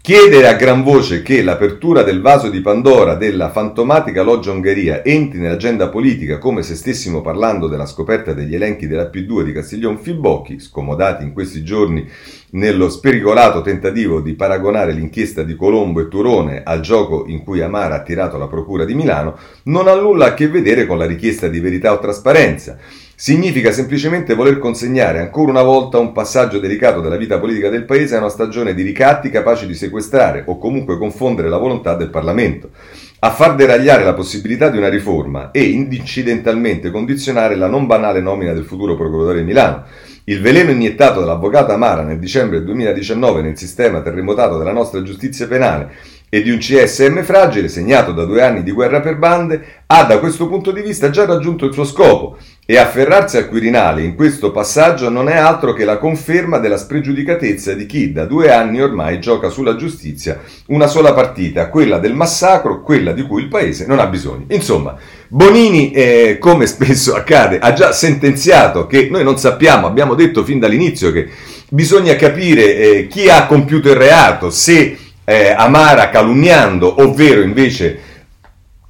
Chiedere a gran voce che l'apertura del vaso di Pandora della fantomatica loggia Ungheria entri nell'agenda politica come se stessimo parlando della scoperta degli elenchi della P2 di Castiglion Fibocchi, scomodati in questi giorni nello spericolato tentativo di paragonare l'inchiesta di Colombo e Turone al gioco in cui Amara ha tirato la Procura di Milano, non ha nulla a che vedere con la richiesta di verità o trasparenza Significa semplicemente voler consegnare ancora una volta un passaggio delicato della vita politica del Paese a una stagione di ricatti capaci di sequestrare o comunque confondere la volontà del Parlamento, a far deragliare la possibilità di una riforma e incidentalmente condizionare la non banale nomina del futuro procuratore di Milano. Il veleno iniettato dall'avvocato Amara nel dicembre 2019 nel sistema terremotato della nostra giustizia penale e di un CSM fragile segnato da due anni di guerra per bande, ha da questo punto di vista già raggiunto il suo scopo e afferrarsi al Quirinale in questo passaggio non è altro che la conferma della spregiudicatezza di chi da due anni ormai gioca sulla giustizia una sola partita, quella del massacro, quella di cui il Paese non ha bisogno. Insomma, Bonini, eh, come spesso accade, ha già sentenziato che noi non sappiamo, abbiamo detto fin dall'inizio che bisogna capire eh, chi ha compiuto il reato, se eh, Amara calunniando, ovvero invece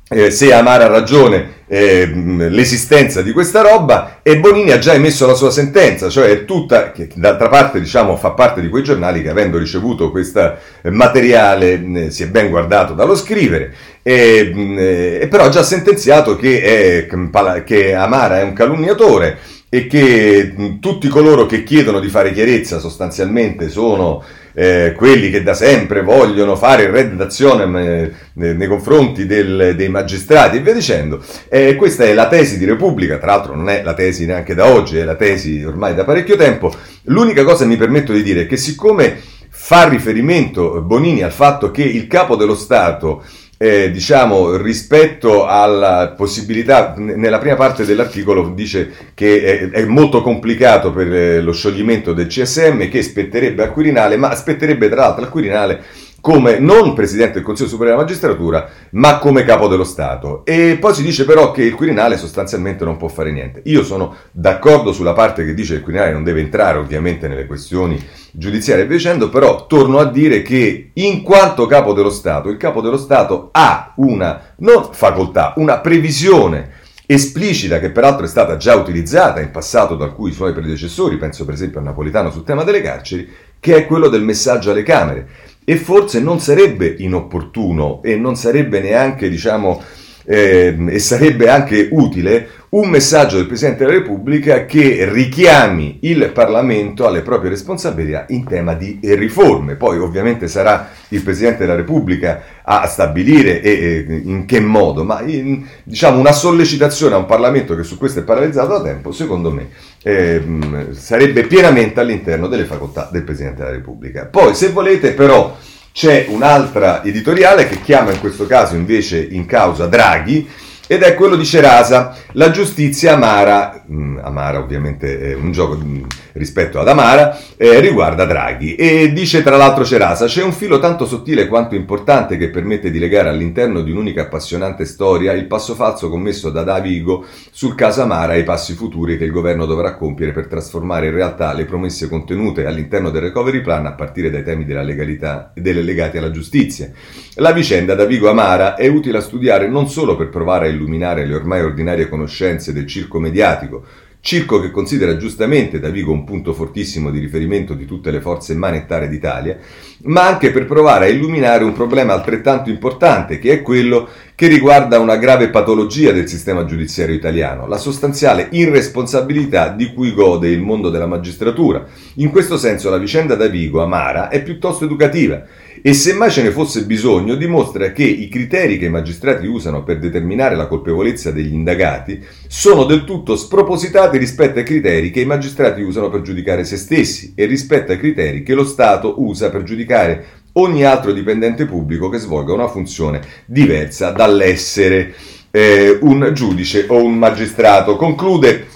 eh, se Amara ha ragione eh, l'esistenza di questa roba e Bonini ha già emesso la sua sentenza, cioè è tutta, che d'altra parte diciamo fa parte di quei giornali che avendo ricevuto questo eh, materiale eh, si è ben guardato dallo scrivere, e, eh, però ha già sentenziato che, è, che Amara è un calunniatore e che tutti coloro che chiedono di fare chiarezza sostanzialmente sono eh, quelli che da sempre vogliono fare red d'azione eh, nei confronti del, dei magistrati e via dicendo. Eh, questa è la tesi di Repubblica, tra l'altro non è la tesi neanche da oggi, è la tesi ormai da parecchio tempo. L'unica cosa che mi permetto di dire è che siccome fa riferimento Bonini al fatto che il capo dello Stato eh, diciamo, rispetto alla possibilità, nella prima parte dell'articolo dice che è, è molto complicato per eh, lo scioglimento del CSM, che spetterebbe al Quirinale, ma spetterebbe tra l'altro al Quirinale come non Presidente del Consiglio Superiore della Magistratura, ma come Capo dello Stato. E poi si dice però che il Quirinale sostanzialmente non può fare niente. Io sono d'accordo sulla parte che dice che il Quirinale non deve entrare ovviamente nelle questioni giudiziarie e dicendo, però torno a dire che in quanto Capo dello Stato, il Capo dello Stato ha una, non facoltà, una previsione esplicita che peraltro è stata già utilizzata in passato da alcuni suoi predecessori, penso per esempio a Napolitano sul tema delle carceri, che è quello del messaggio alle Camere. E forse non sarebbe inopportuno e non sarebbe neanche, diciamo, eh, e sarebbe anche utile un messaggio del Presidente della Repubblica che richiami il Parlamento alle proprie responsabilità in tema di riforme. Poi ovviamente sarà il Presidente della Repubblica a stabilire e, e in che modo, ma in, diciamo una sollecitazione a un Parlamento che su questo è paralizzato da tempo, secondo me, eh, sarebbe pienamente all'interno delle facoltà del Presidente della Repubblica. Poi se volete però c'è un'altra editoriale che chiama in questo caso invece in causa Draghi ed è quello di Cerasa, la giustizia amara, mm, amara ovviamente è un gioco mm, rispetto ad Amara, eh, riguarda Draghi. E dice tra l'altro Cerasa, c'è un filo tanto sottile quanto importante che permette di legare all'interno di un'unica appassionante storia il passo falso commesso da Davigo sul caso Amara e i passi futuri che il governo dovrà compiere per trasformare in realtà le promesse contenute all'interno del recovery plan a partire dai temi della legalità e delle legati alla giustizia. La vicenda Davigo Amara è utile a studiare non solo per provare a illuminare le ormai ordinarie conoscenze del circo mediatico, circo che considera giustamente Davigo un punto fortissimo di riferimento di tutte le forze manettarie d'Italia, ma anche per provare a illuminare un problema altrettanto importante, che è quello che riguarda una grave patologia del sistema giudiziario italiano, la sostanziale irresponsabilità di cui gode il mondo della magistratura. In questo senso la vicenda Davigo Amara è piuttosto educativa e se mai ce ne fosse bisogno dimostra che i criteri che i magistrati usano per determinare la colpevolezza degli indagati sono del tutto spropositati rispetto ai criteri che i magistrati usano per giudicare se stessi e rispetto ai criteri che lo Stato usa per giudicare ogni altro dipendente pubblico che svolga una funzione diversa dall'essere eh, un giudice o un magistrato. Conclude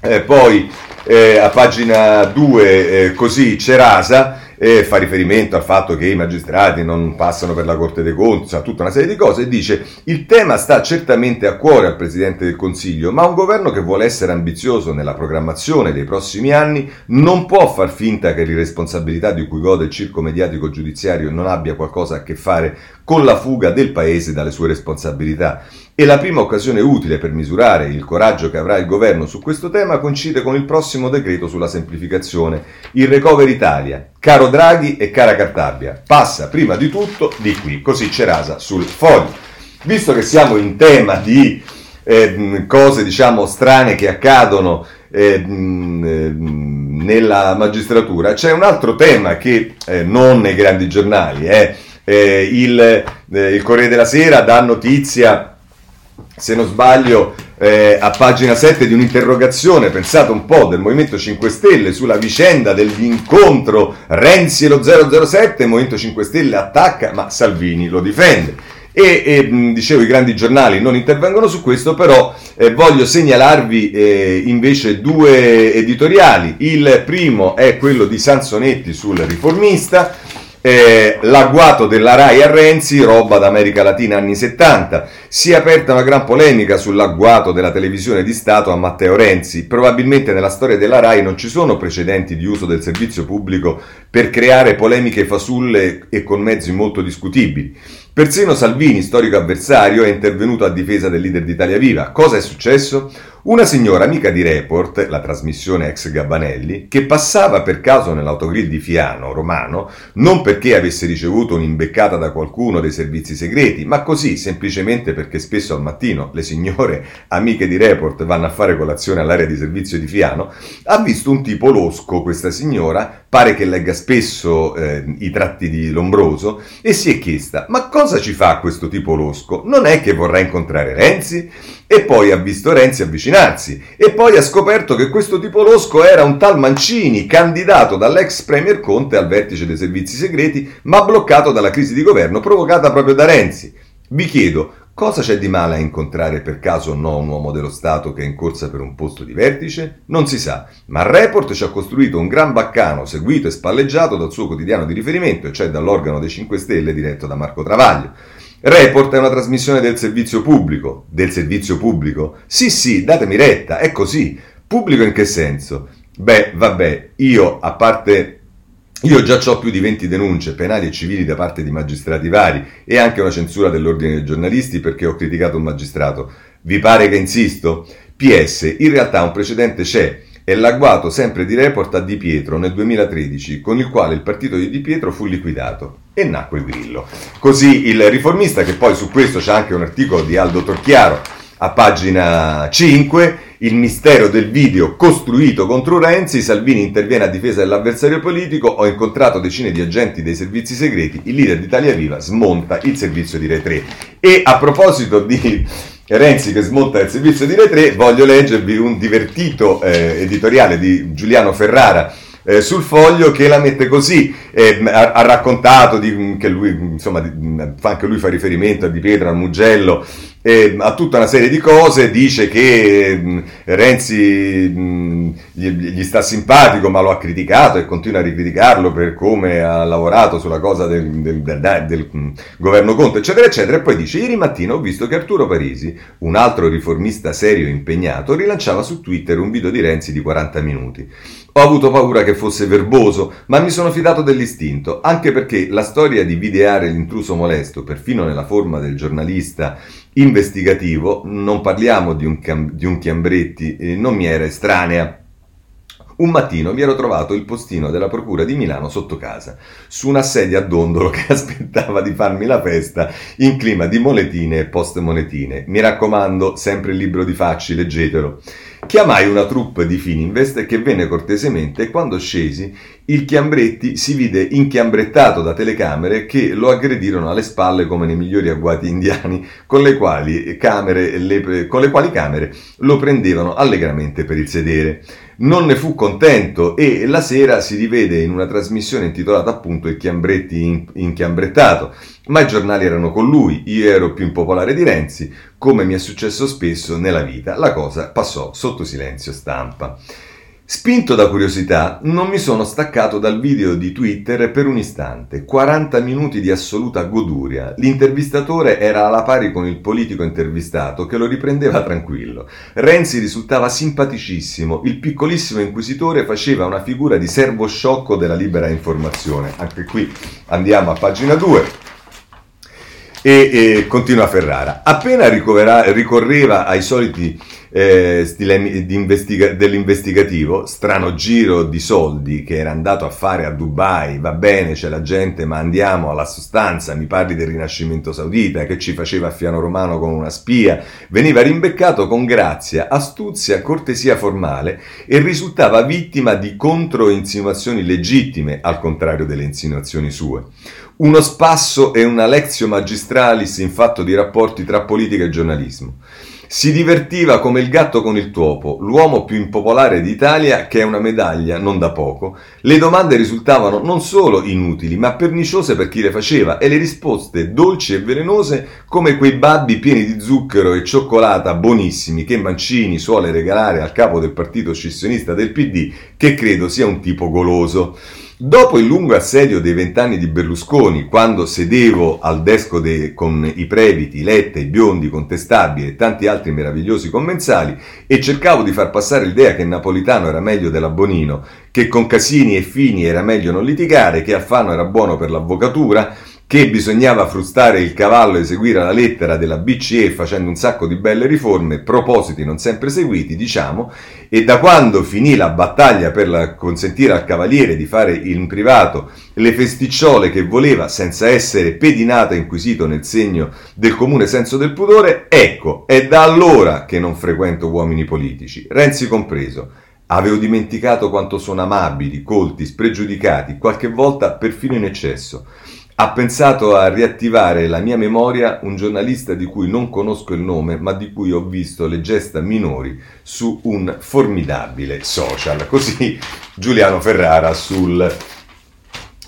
eh, poi eh, a pagina 2 eh, così Cerasa e fa riferimento al fatto che i magistrati non passano per la Corte dei Conti, cioè tutta una serie di cose, e dice il tema sta certamente a cuore al Presidente del Consiglio, ma un governo che vuole essere ambizioso nella programmazione dei prossimi anni non può far finta che l'irresponsabilità di cui gode il circo mediatico giudiziario non abbia qualcosa a che fare con la fuga del Paese dalle sue responsabilità. E la prima occasione utile per misurare il coraggio che avrà il governo su questo tema coincide con il prossimo decreto sulla semplificazione, il Recover Italia. Caro Draghi e cara Cartabia, passa prima di tutto di qui, così c'è rasa sul foglio. Visto che siamo in tema di eh, cose diciamo strane che accadono eh, nella magistratura, c'è un altro tema che eh, non nei grandi giornali, eh, il, eh, il Corriere della Sera dà notizia se non sbaglio, eh, a pagina 7 di un'interrogazione, pensate un po', del Movimento 5 Stelle sulla vicenda dell'incontro Renzi e lo 007, il Movimento 5 Stelle attacca, ma Salvini lo difende. E, e dicevo, i grandi giornali non intervengono su questo, però eh, voglio segnalarvi eh, invece due editoriali. Il primo è quello di Sansonetti sul riformista, eh, l'agguato della RAI a Renzi, roba d'America Latina anni 70. Si è aperta una gran polemica sull'agguato della televisione di Stato a Matteo Renzi. Probabilmente nella storia della RAI non ci sono precedenti di uso del servizio pubblico per creare polemiche fasulle e con mezzi molto discutibili. Persino Salvini, storico avversario, è intervenuto a difesa del leader d'Italia Viva. Cosa è successo? Una signora amica di Report, la trasmissione ex Gabbanelli, che passava per caso nell'autogrill di Fiano, romano, non perché avesse ricevuto un'imbeccata da qualcuno dei servizi segreti, ma così, semplicemente perché spesso al mattino le signore amiche di Report vanno a fare colazione all'area di servizio di Fiano, ha visto un tipo losco, questa signora, pare che legga spesso eh, i tratti di Lombroso, e si è chiesta, ma cosa ci fa questo tipo losco? Non è che vorrà incontrare Renzi? E poi ha visto Renzi avvicinarsi e poi ha scoperto che questo tipo losco era un tal Mancini, candidato dall'ex Premier Conte al vertice dei servizi segreti, ma bloccato dalla crisi di governo provocata proprio da Renzi. Vi chiedo, cosa c'è di male a incontrare per caso o no un uomo dello Stato che è in corsa per un posto di vertice? Non si sa, ma Report ci ha costruito un gran baccano seguito e spalleggiato dal suo quotidiano di riferimento, cioè dall'organo dei 5 Stelle diretto da Marco Travaglio. Report è una trasmissione del servizio pubblico. Del servizio pubblico? Sì, sì, datemi retta, è così. Pubblico in che senso? Beh, vabbè, io a parte io già ho più di 20 denunce penali e civili da parte di magistrati vari e anche una censura dell'ordine dei giornalisti perché ho criticato un magistrato. Vi pare che insisto? PS, in realtà un precedente c'è. È l'agguato sempre di report a Di Pietro nel 2013, con il quale il partito di Di Pietro fu liquidato. E nacque Grillo. Così il riformista, che poi su questo c'è anche un articolo di Aldo Torchiaro a pagina 5, il mistero del video costruito contro Renzi, Salvini interviene a difesa dell'avversario politico, ho incontrato decine di agenti dei servizi segreti, il leader di Italia Viva smonta il servizio di Re 3. E a proposito di Renzi che smonta il servizio di Re 3, voglio leggervi un divertito eh, editoriale di Giuliano Ferrara, eh, sul foglio che la mette così, eh, ha, ha, raccontato di, che lui, insomma, di, anche lui fa riferimento a Di Pietro, al Mugello, eh, a tutta una serie di cose, dice che mh, Renzi mh, gli, gli, sta simpatico ma lo ha criticato e continua a ricriticarlo per come ha lavorato sulla cosa del, del, del, del mh, governo Conte, eccetera, eccetera, e poi dice ieri mattina ho visto che Arturo Parisi, un altro riformista serio e impegnato, rilanciava su Twitter un video di Renzi di 40 minuti. Ho avuto paura che fosse verboso, ma mi sono fidato dell'istinto, anche perché la storia di videare l'intruso molesto, perfino nella forma del giornalista investigativo, non parliamo di un, di un Chiambretti, eh, non mi era estranea. Un mattino mi ero trovato il postino della Procura di Milano sotto casa, su una sedia a dondolo *laughs* che aspettava di farmi la festa in clima di monetine e post monetine. Mi raccomando, sempre il libro di Facci, leggetelo. Chiamai una troupe di Fininvest che venne cortesemente e quando scesi il Chiambretti si vide inchiambrettato da telecamere che lo aggredirono alle spalle come nei migliori agguati indiani con le quali camere, le, con le quali camere lo prendevano allegramente per il sedere. Non ne fu contento e la sera si rivede in una trasmissione intitolata appunto Il Chiambretti inchiambrettato ma i giornali erano con lui, io ero più impopolare di Renzi, come mi è successo spesso nella vita, la cosa passò sotto silenzio stampa. Spinto da curiosità, non mi sono staccato dal video di Twitter per un istante. 40 minuti di assoluta goduria. L'intervistatore era alla pari con il politico intervistato che lo riprendeva tranquillo. Renzi risultava simpaticissimo. Il piccolissimo inquisitore faceva una figura di servo sciocco della libera informazione. Anche qui andiamo a pagina 2 e, e continua Ferrara. Appena ricorreva ai soliti eh, investiga- dell'investigativo, strano giro di soldi che era andato a fare a Dubai, va bene, c'è la gente, ma andiamo alla sostanza, mi parli del Rinascimento Saudita che ci faceva a Fiano Romano con una spia, veniva rimbeccato con grazia, astuzia, cortesia formale e risultava vittima di controinsinuazioni legittime, al contrario delle insinuazioni sue. Uno spasso e una lezio magistralis in fatto di rapporti tra politica e giornalismo. Si divertiva come il gatto con il topo, l'uomo più impopolare d'Italia che è una medaglia non da poco. Le domande risultavano non solo inutili, ma perniciose per chi le faceva e le risposte dolci e velenose come quei babbi pieni di zucchero e cioccolata buonissimi che Mancini suole regalare al capo del partito scissionista del PD, che credo sia un tipo goloso. Dopo il lungo assedio dei vent'anni di Berlusconi, quando sedevo al desco de, con i Previti, Letta, i Biondi, Contestabili e tanti altri meravigliosi commensali e cercavo di far passare l'idea che Napolitano era meglio della Bonino, che con Casini e Fini era meglio non litigare, che Affano era buono per l'avvocatura, che bisognava frustare il cavallo e eseguire la lettera della BCE facendo un sacco di belle riforme, propositi non sempre seguiti, diciamo, e da quando finì la battaglia per la, consentire al cavaliere di fare in privato le festicciole che voleva senza essere pedinato e inquisito nel segno del comune senso del pudore, ecco, è da allora che non frequento uomini politici, Renzi compreso. Avevo dimenticato quanto sono amabili, colti, spregiudicati, qualche volta perfino in eccesso ha pensato a riattivare la mia memoria un giornalista di cui non conosco il nome, ma di cui ho visto le gesta minori su un formidabile social. Così Giuliano Ferrara sul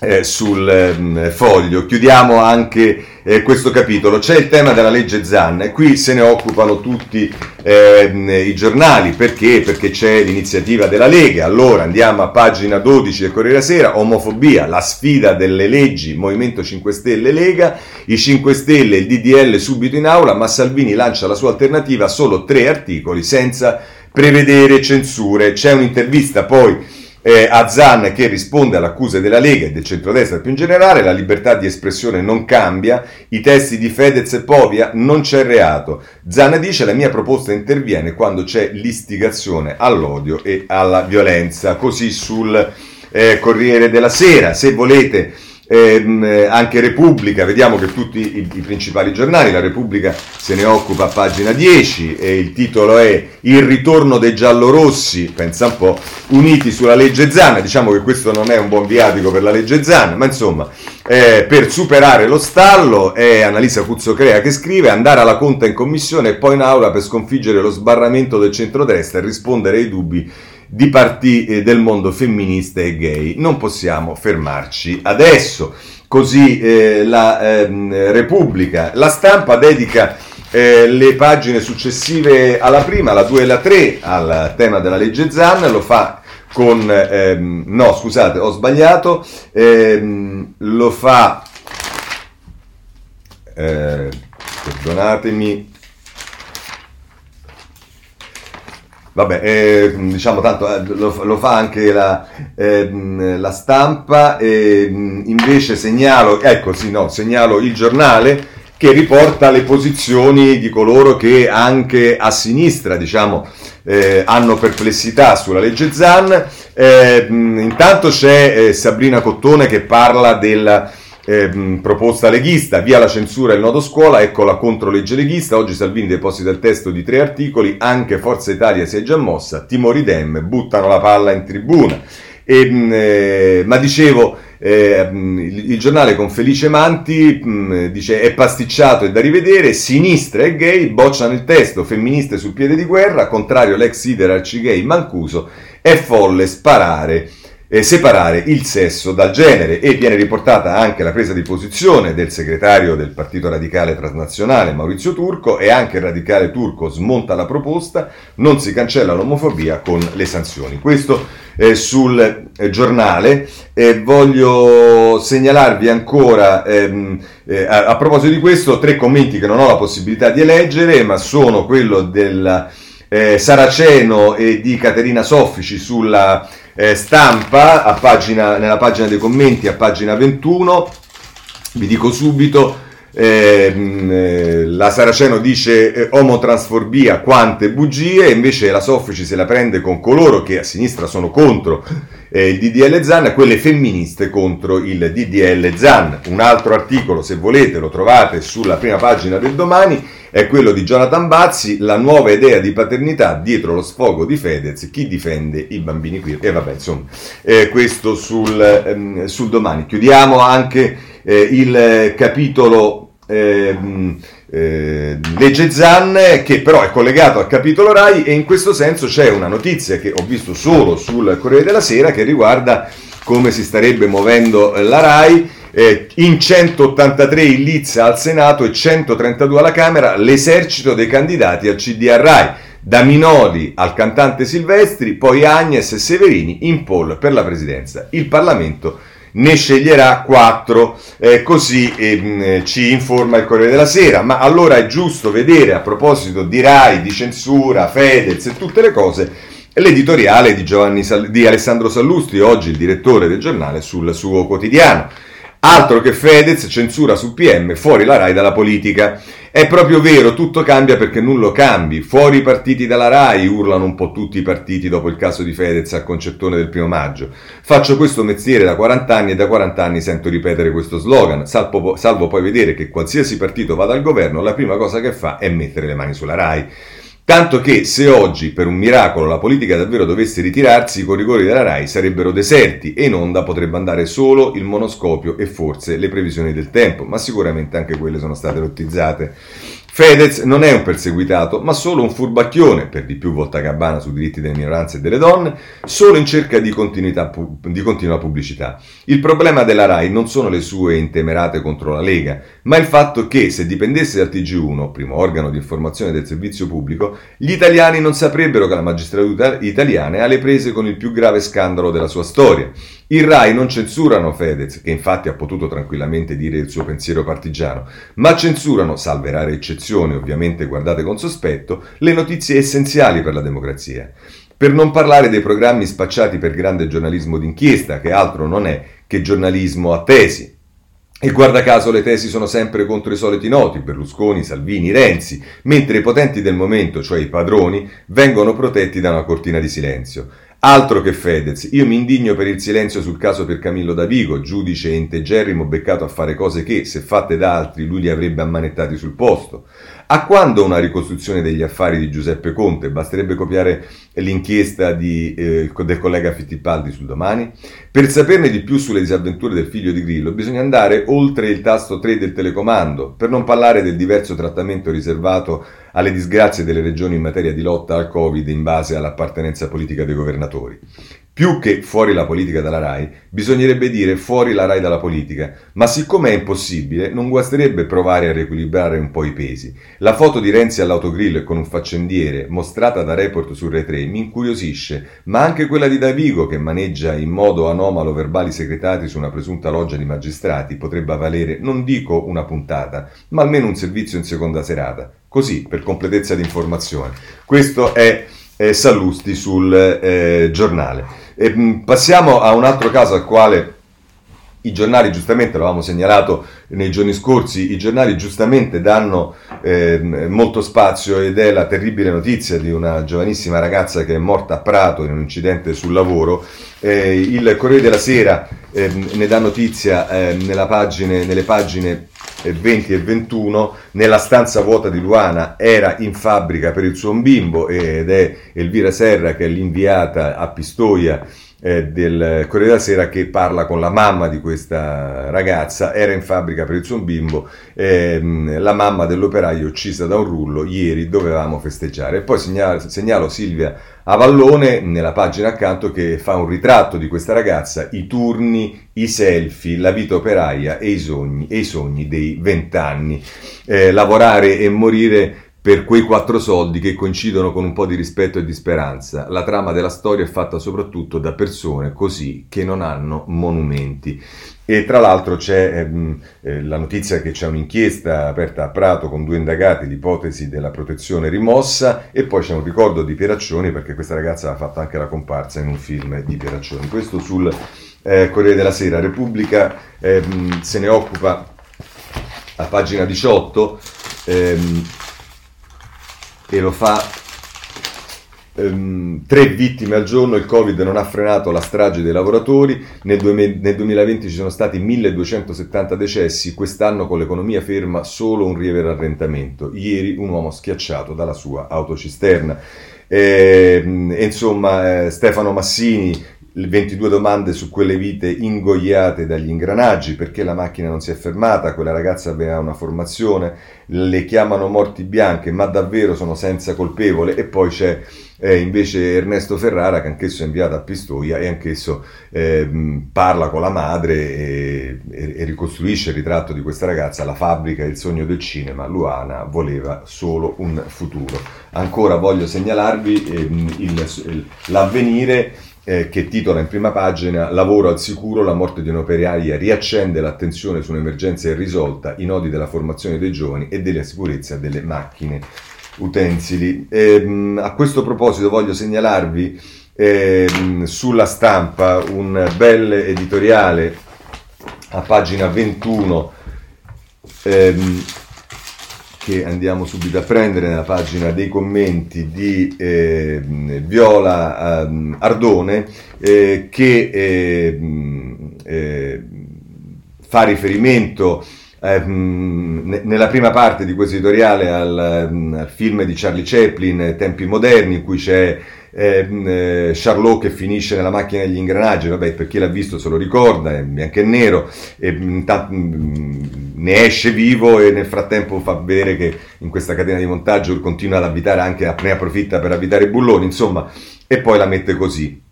eh, sul eh, foglio. Chiudiamo anche eh, questo capitolo. C'è il tema della legge Zanna e qui se ne occupano tutti ehm, i giornali. Perché? Perché c'è l'iniziativa della Lega. Allora andiamo a pagina 12 del Corriere Sera. Omofobia, la sfida delle leggi, Movimento 5 Stelle Lega. I 5 Stelle, il DDL subito in aula, ma Salvini lancia la sua alternativa, solo tre articoli senza prevedere censure. C'è un'intervista poi eh, Zan che risponde alle accuse della Lega e del centrodestra più in generale, la libertà di espressione non cambia, i testi di Fedez e Povia non c'è reato. Zan dice la mia proposta interviene quando c'è l'istigazione all'odio e alla violenza, così sul eh, Corriere della Sera, se volete ehm, anche Repubblica, vediamo che tutti i, i, principali giornali, la Repubblica se ne occupa a pagina 10 e il titolo è Il ritorno dei giallorossi, pensa un po', uniti sulla legge Zan, diciamo che questo non è un buon viatico per la legge Zan, ma insomma eh, per superare lo stallo è Annalisa Cuzzocrea che scrive andare alla conta in commissione e poi in aula per sconfiggere lo sbarramento del centrodestra e rispondere ai dubbi di partiti eh, del mondo femminista e gay. Non possiamo fermarci adesso. Così eh, la eh, Repubblica, la stampa dedica eh, le pagine successive alla prima, la 2 e la 3 al tema della legge Zan, lo fa con... Ehm, no, scusate, ho sbagliato, ehm, lo fa... Eh, perdonatemi, Vabbè, eh, diciamo tanto eh, lo, lo, fa anche la, eh, la stampa, eh, invece segnalo, ecco sì, no, segnalo il giornale che riporta le posizioni di coloro che anche a sinistra, diciamo, eh, hanno perplessità sulla legge Zan. Eh, intanto c'è Sabrina Cottone che parla della eh, proposta leghista, via la censura e il nodo scuola, ecco la controlegge leghista, oggi Salvini deposita il testo di tre articoli, anche Forza Italia si è già mossa, timori dem, buttano la palla in tribuna. E, eh, ma dicevo, eh, il, il, giornale con Felice Manti mh, dice è pasticciato e da rivedere, sinistra e gay bocciano il testo, femministe sul piede di guerra, contrario l'ex leader arcigay Mancuso, è folle sparare eh, separare il sesso dal genere e viene riportata anche la presa di posizione del segretario del Partito Radicale Transnazionale Maurizio Turco e anche il radicale turco smonta la proposta, non si cancella l'omofobia con le sanzioni. Questo eh, sul eh, giornale voglio segnalarvi ancora ehm, eh, a, a, proposito di questo tre commenti che non ho la possibilità di eleggere ma sono quello del eh, Saraceno e di Caterina Soffici sulla eh, stampa, pagina, nella pagina dei commenti, a pagina 21, vi dico subito, eh, la Saraceno dice eh, omotransfobia, quante bugie, invece la Soffici se la prende con coloro che a sinistra sono contro eh, il DDL Zan e quelle femministe contro il DDL Zan. Un altro articolo, se volete, lo trovate sulla prima pagina del domani è quello di Jonathan Bazzi, la nuova idea di paternità dietro lo sfogo di Fedez, chi difende i bambini qui. E vabbè, insomma, eh, questo sul, ehm, sul, domani. Chiudiamo anche eh, il capitolo ehm, eh, legge Zan, che però è collegato al capitolo Rai e in questo senso c'è una notizia che ho visto solo sul Corriere della Sera che riguarda come si starebbe muovendo la Rai eh, in 183 in Lizza al Senato e 132 alla Camera l'esercito dei candidati al CDR Rai, da Minodi al cantante Silvestri, poi Agnes e Severini in poll per la presidenza. Il Parlamento ne sceglierà quattro, eh, così eh, ci informa il Corriere della Sera. Ma allora è giusto vedere, a proposito di RAI, di censura, Fedez e tutte le cose, l'editoriale di, Giovanni, di Alessandro Sallusti, oggi il direttore del giornale, sul suo quotidiano. Altro che Fedez, censura su PM, fuori la RAI dalla politica. È proprio vero, tutto cambia perché nulla cambi. Fuori i partiti dalla RAI, urlano un po' tutti i partiti dopo il caso di Fedez al concettone del primo maggio. Faccio questo mestiere da 40 anni e da 40 anni sento ripetere questo slogan, salvo, salvo poi vedere che qualsiasi partito vada al governo, la prima cosa che fa è mettere le mani sulla RAI. Tanto che se oggi, per un miracolo, la politica davvero dovesse ritirarsi, i corridori della RAI sarebbero deserti e in onda potrebbe andare solo il monoscopio e forse le previsioni del tempo, ma sicuramente anche quelle sono state lottizzate. Fedez non è un perseguitato, ma solo un furbacchione, per di più volta gabbana sui diritti delle minoranze e delle donne, solo in cerca di, di, continua pubblicità. Il problema della RAI non sono le sue intemerate contro la Lega, ma il fatto che se dipendesse dal TG1, primo organo di informazione del servizio pubblico, gli italiani non saprebbero che la magistratura italiana è alle prese con il più grave scandalo della sua storia. Il RAI non censurano Fedez, che infatti ha potuto tranquillamente dire il suo pensiero partigiano, ma censurano, salve rare eccezioni ovviamente guardate con sospetto, le notizie essenziali per la democrazia. Per non parlare dei programmi spacciati per grande giornalismo d'inchiesta, che altro non è che giornalismo a tesi, e guarda caso le tesi sono sempre contro i soliti noti, Berlusconi, Salvini, Renzi, mentre i potenti del momento, cioè i padroni, vengono protetti da una cortina di silenzio. Altro che Fedez, io mi indigno per il silenzio sul caso per Camillo Davigo, giudice integerrimo beccato a fare cose che, se fatte da altri, lui li avrebbe ammanettati sul posto. A quando una ricostruzione degli affari di Giuseppe Conte? Basterebbe copiare l'inchiesta di, eh, del collega Fittipaldi sul domani? Per saperne di più sulle disavventure del figlio di Grillo bisogna andare oltre il tasto 3 del telecomando, per non parlare del diverso trattamento riservato alle disgrazie delle regioni in materia di lotta al Covid in base all'appartenenza politica dei governatori. Più che fuori la politica dalla RAI, bisognerebbe dire fuori la RAI dalla politica, ma siccome è impossibile, non guasterebbe provare a riequilibrare un po' i pesi. La foto di Renzi all'autogrill con un faccendiere, mostrata da Report su Re 3, mi incuriosisce, ma anche quella di Davigo, che maneggia in modo anomalo verbali segretati su una presunta loggia di magistrati, potrebbe valere, non dico una puntata, ma almeno un servizio in seconda serata. Così, per completezza di informazione. Questo è eh, Sallusti sul eh, giornale. E, mm, passiamo a un altro caso al quale i giornali, giustamente, l'avevamo segnalato nei giorni scorsi, i giornali giustamente danno eh, molto spazio ed è la terribile notizia di una giovanissima ragazza che è morta a Prato in un incidente sul lavoro. Eh, il Corriere della Sera eh, ne dà notizia ehm, pagine, nelle pagine 20 e 21, nella stanza vuota di Luana era in fabbrica per il suo bimbo ed è Elvira Serra che è l'inviata a Pistoia eh, del Corriere della Sera che parla con la mamma di questa ragazza, era in fabbrica per il suo bimbo, ehm, la mamma dell'operaio uccisa da un rullo, ieri dovevamo festeggiare. E poi segnalo, segnalo Silvia Avallone nella pagina accanto che fa un ritratto di questa ragazza, i turni, i selfie, la vita operaia e i sogni, e i sogni dei vent'anni. Eh, lavorare e morire per quei quattro soldi che coincidono con un po' di rispetto e di speranza. La trama della storia è fatta soprattutto da persone così che non hanno monumenti. E tra l'altro c'è ehm, eh, la notizia che c'è un'inchiesta aperta a Prato con due indagati, l'ipotesi della protezione rimossa e poi c'è un ricordo di Pieraccioni perché questa ragazza ha fatto anche la comparsa in un film di Pieraccioni. Questo sul eh, Corriere della Sera. Repubblica ehm, se ne occupa a pagina 18. Ehm, e lo fa um, tre vittime al giorno, il Covid non ha frenato la strage dei lavoratori, nel, duem- nel 2020 ci sono stati 1270 decessi, quest'anno con l'economia ferma solo un lieve rallentamento, ieri un uomo schiacciato dalla sua autocisterna. E, e insomma, eh, Stefano Massini 22 domande su quelle vite ingoiate dagli ingranaggi, perché la macchina non si è fermata, quella ragazza aveva una formazione, le chiamano morti bianche, ma davvero sono senza colpevole e poi c'è eh, invece Ernesto Ferrara che anch'esso è inviato a Pistoia e anch'esso eh, parla con la madre e, e, e, ricostruisce il ritratto di questa ragazza, la fabbrica, il sogno del cinema, Luana voleva solo un futuro. Ancora voglio segnalarvi eh, il, il, l'avvenire eh, che titola in prima pagina Lavoro al sicuro, la morte di un'operaia riaccende l'attenzione su un'emergenza irrisolta, i nodi della formazione dei giovani e della sicurezza delle macchine utensili. E, a questo proposito voglio segnalarvi eh, sulla stampa un bel editoriale a pagina 21 ehm, che andiamo subito a prendere nella pagina dei commenti di eh, Viola eh, Ardone eh, che ehm, eh, fa riferimento ehm, nella prima parte di questo editoriale al, al, film di Charlie Chaplin, Tempi moderni, in cui c'è eh, Charlot che finisce nella macchina degli ingranaggi, vabbè per chi l'ha visto se lo ricorda, è bianco e nero, e, ne esce vivo e nel frattempo fa vedere che in questa catena di montaggio continua ad abitare anche, ne approfitta per abitare i bulloni, insomma, e poi la mette così.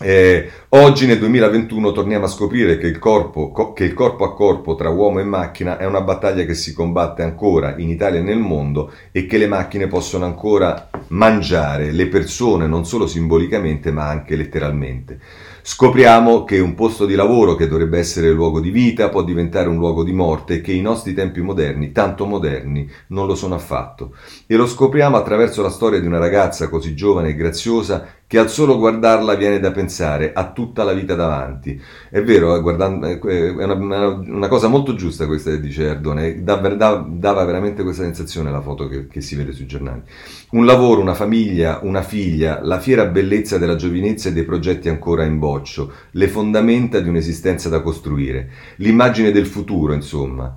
Eh, oggi nel 2021 torniamo a scoprire che il, corpo, co- che il, corpo, a corpo tra uomo e macchina è una battaglia che si combatte ancora in Italia e nel mondo e che le macchine possono ancora mangiare le persone non solo simbolicamente ma anche letteralmente. Scopriamo che un posto di lavoro che dovrebbe essere luogo di vita può diventare un luogo di morte e che i nostri tempi moderni, tanto moderni, non lo sono affatto. E lo scopriamo attraverso la storia di una ragazza così giovane e graziosa che al solo guardarla viene da pensare a tutta la vita davanti. È vero, eh, eh, è una, una, cosa molto giusta questa che dice Erdone, dava, dava veramente questa sensazione la foto che, che si vede sui giornali. Un lavoro, una famiglia, una figlia, la fiera bellezza della giovinezza e dei progetti ancora in boccio, le fondamenta di un'esistenza da costruire, l'immagine del futuro, insomma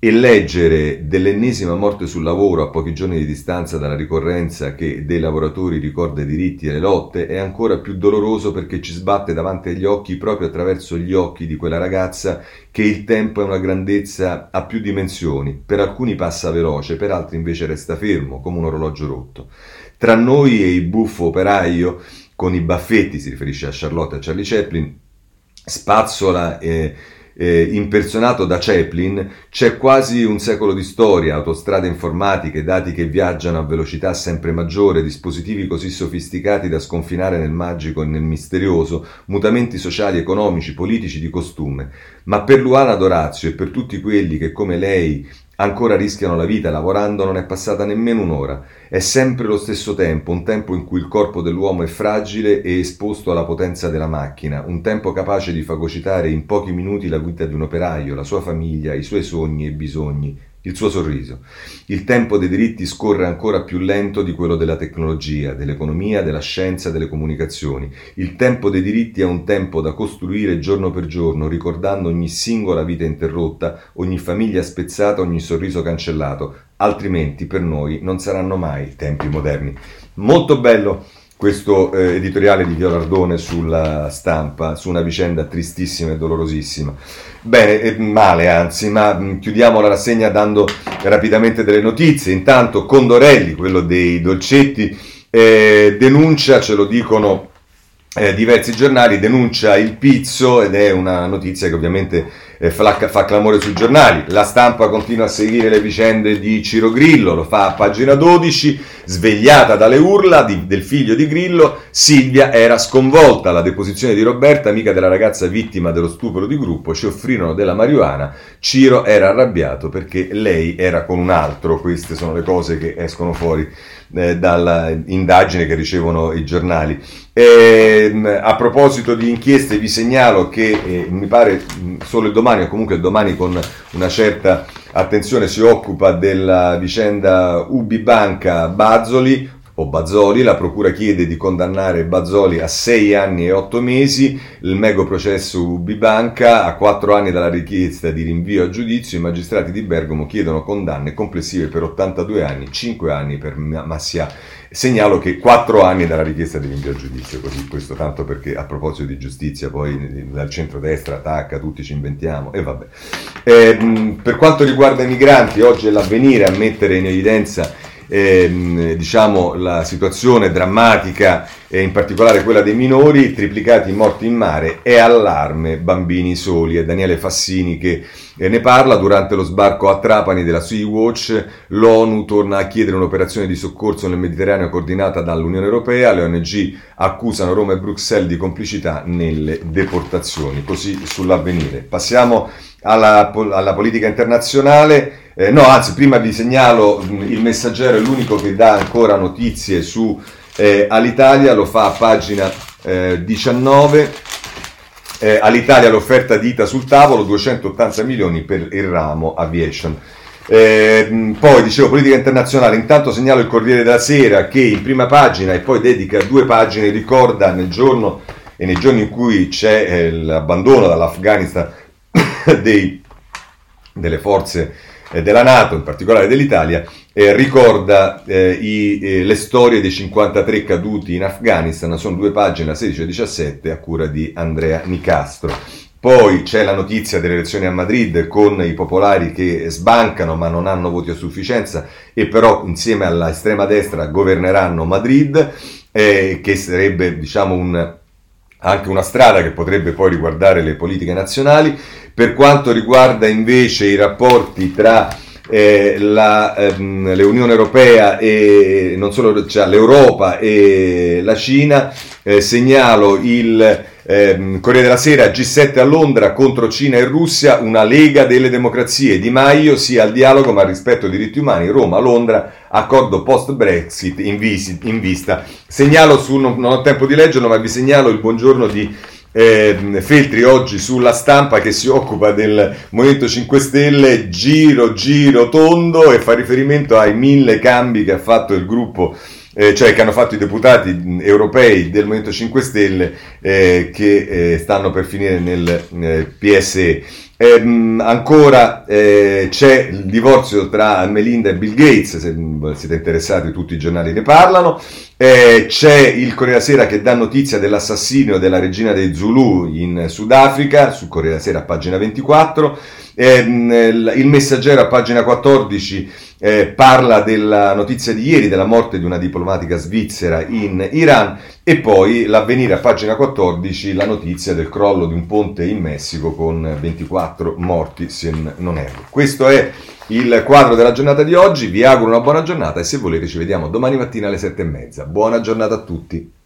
e leggere dell'ennesima morte sul lavoro a pochi giorni di distanza dalla ricorrenza che dei lavoratori ricorda i diritti e le lotte è ancora più doloroso perché ci sbatte davanti agli occhi, proprio attraverso gli occhi di quella ragazza, che il tempo è una grandezza a più dimensioni. Per alcuni passa veloce, per altri invece resta fermo, come un orologio rotto. Tra noi e il buffo operaio, con i baffetti, si riferisce a Charlotte e a Charlie Chaplin, spazzola... Eh, eh, impersonato da Chaplin, c'è quasi un secolo di storia, autostrade informatiche, dati che viaggiano a velocità sempre maggiore, dispositivi così sofisticati da sconfinare nel magico e nel misterioso, mutamenti sociali, economici, politici, di costume. Ma per Luana Dorazio e per tutti quelli che come lei Ancora rischiano la vita lavorando, non è passata nemmeno un'ora. È sempre lo stesso tempo, un tempo in cui il corpo dell'uomo è fragile e esposto alla potenza della macchina, un tempo capace di fagocitare in pochi minuti la vita di un operaio, la sua famiglia, i suoi sogni e bisogni, il suo sorriso. Il tempo dei diritti scorre ancora più lento di quello della tecnologia, dell'economia, della scienza, delle comunicazioni. Il tempo dei diritti è un tempo da costruire giorno per giorno, ricordando ogni singola vita interrotta, ogni famiglia spezzata, ogni sorriso cancellato, altrimenti per noi non saranno mai tempi moderni. Molto bello questo eh, editoriale di Viola Ardone sulla stampa, su una vicenda tristissima e dolorosissima. Bene, eh, male anzi, ma mh, mm, chiudiamo la rassegna dando rapidamente delle notizie. Intanto Condorelli, quello dei dolcetti, eh, denuncia, ce lo dicono eh, diversi giornali, denuncia il pizzo ed è una notizia che ovviamente fa, fa, clamore sui giornali. La stampa continua a seguire le vicende di Ciro Grillo, lo fa a pagina 12, svegliata dalle urla di, del figlio di Grillo, Silvia era sconvolta. La deposizione di Roberta, amica della ragazza vittima dello stupro di gruppo, ci offrirono della marijuana. Ciro era arrabbiato perché lei era con un altro. Queste sono le cose che escono fuori eh, dall'indagine che ricevono i giornali. E, ehm, a proposito di inchieste vi segnalo che eh, mi pare solo il domani o comunque domani con una certa attenzione si occupa della vicenda Ubi Banca Bazzoli o Bazzoli, la procura chiede di condannare Bazzoli a 6 anni e 8 mesi, il mego processo Ubi Banca a 4 anni dalla richiesta di rinvio a giudizio, i magistrati di Bergamo chiedono condanne complessive per 82 anni, 5 anni per Massia Segnalo che quattro anni dalla richiesta di rinvio a giudizio, così questo tanto perché a proposito di giustizia poi dal centro-destra attacca, tutti ci inventiamo e vabbè. Eh, per quanto riguarda i migranti, oggi è l'avvenire a mettere in evidenza ehm, diciamo, la situazione drammatica, e in particolare quella dei minori, triplicati morti in mare e allarme bambini soli. È Daniele Fassini che eh, ne parla durante lo sbarco a Trapani della Sea-Watch. L'ONU torna a chiedere un'operazione di soccorso nel Mediterraneo coordinata dall'Unione Europea. Le ONG accusano Roma e Bruxelles di complicità nelle deportazioni. Così sull'avvenire. Passiamo alla, alla politica internazionale. Eh, no, anzi, prima vi segnalo mm, il messaggero è l'unico che dà ancora notizie su eh, Alitalia, lo fa a pagina eh, 19. Eh, All'Italia l'offerta di ITA sul tavolo, 280 milioni per il ramo aviation. Eh, poi dicevo politica internazionale, intanto segnalo il Corriere della Sera che in prima pagina e poi dedica due pagine, ricorda nel giorno e nei giorni in cui c'è eh, l'abbandono dall'Afghanistan *coughs* dei, delle forze della Nato, in particolare dell'Italia, eh, ricorda eh, i, eh, le storie dei 53 caduti in Afghanistan, sono due pagine, la 16 e 17, a cura di Andrea Nicastro. Poi c'è la notizia delle elezioni a Madrid con i popolari che sbancano ma non hanno voti a sufficienza e però insieme all'estrema destra governeranno Madrid, eh, che sarebbe diciamo un, anche una strada che potrebbe poi riguardare le politiche nazionali. Per quanto riguarda invece i rapporti tra eh, la, ehm, l'Unione Europea e non solo cioè, l'Europa e la Cina, eh, segnalo il eh, Corriere della Sera G7 a Londra contro Cina e Russia, una lega delle democrazie. Di Maio sia al dialogo ma al rispetto dei diritti umani. Roma, Londra, accordo post-Brexit in, visi, in vista. Segnalo su, non, non ho tempo di leggerlo, ma vi segnalo il buongiorno di Eh, Feltri oggi sulla stampa che si occupa del Movimento 5 Stelle, giro, giro tondo e fa riferimento ai mille cambi che ha fatto il gruppo eh, cioè che hanno fatto i deputati europei del Movimento 5 Stelle eh, che eh, stanno per finire nel eh, PSE. Ehm, ancora eh, c'è il divorzio tra Melinda e Bill Gates, se siete interessati tutti i giornali ne parlano, eh, c'è il Corriere Sera che dà notizia dell'assassinio della regina dei Zulu in Sudafrica, su Corriere Sera pagina 24, ehm, il Messaggero a pagina 14 eh, parla della notizia di ieri della morte di una diplomatica svizzera in Iran e poi l'avvenire a pagina 14 la notizia del crollo di un ponte in Messico con 24 morti se non erro. Questo è il quadro della giornata di oggi, vi auguro una buona giornata e se volete ci vediamo domani mattina alle sette e mezza. Buona giornata a tutti.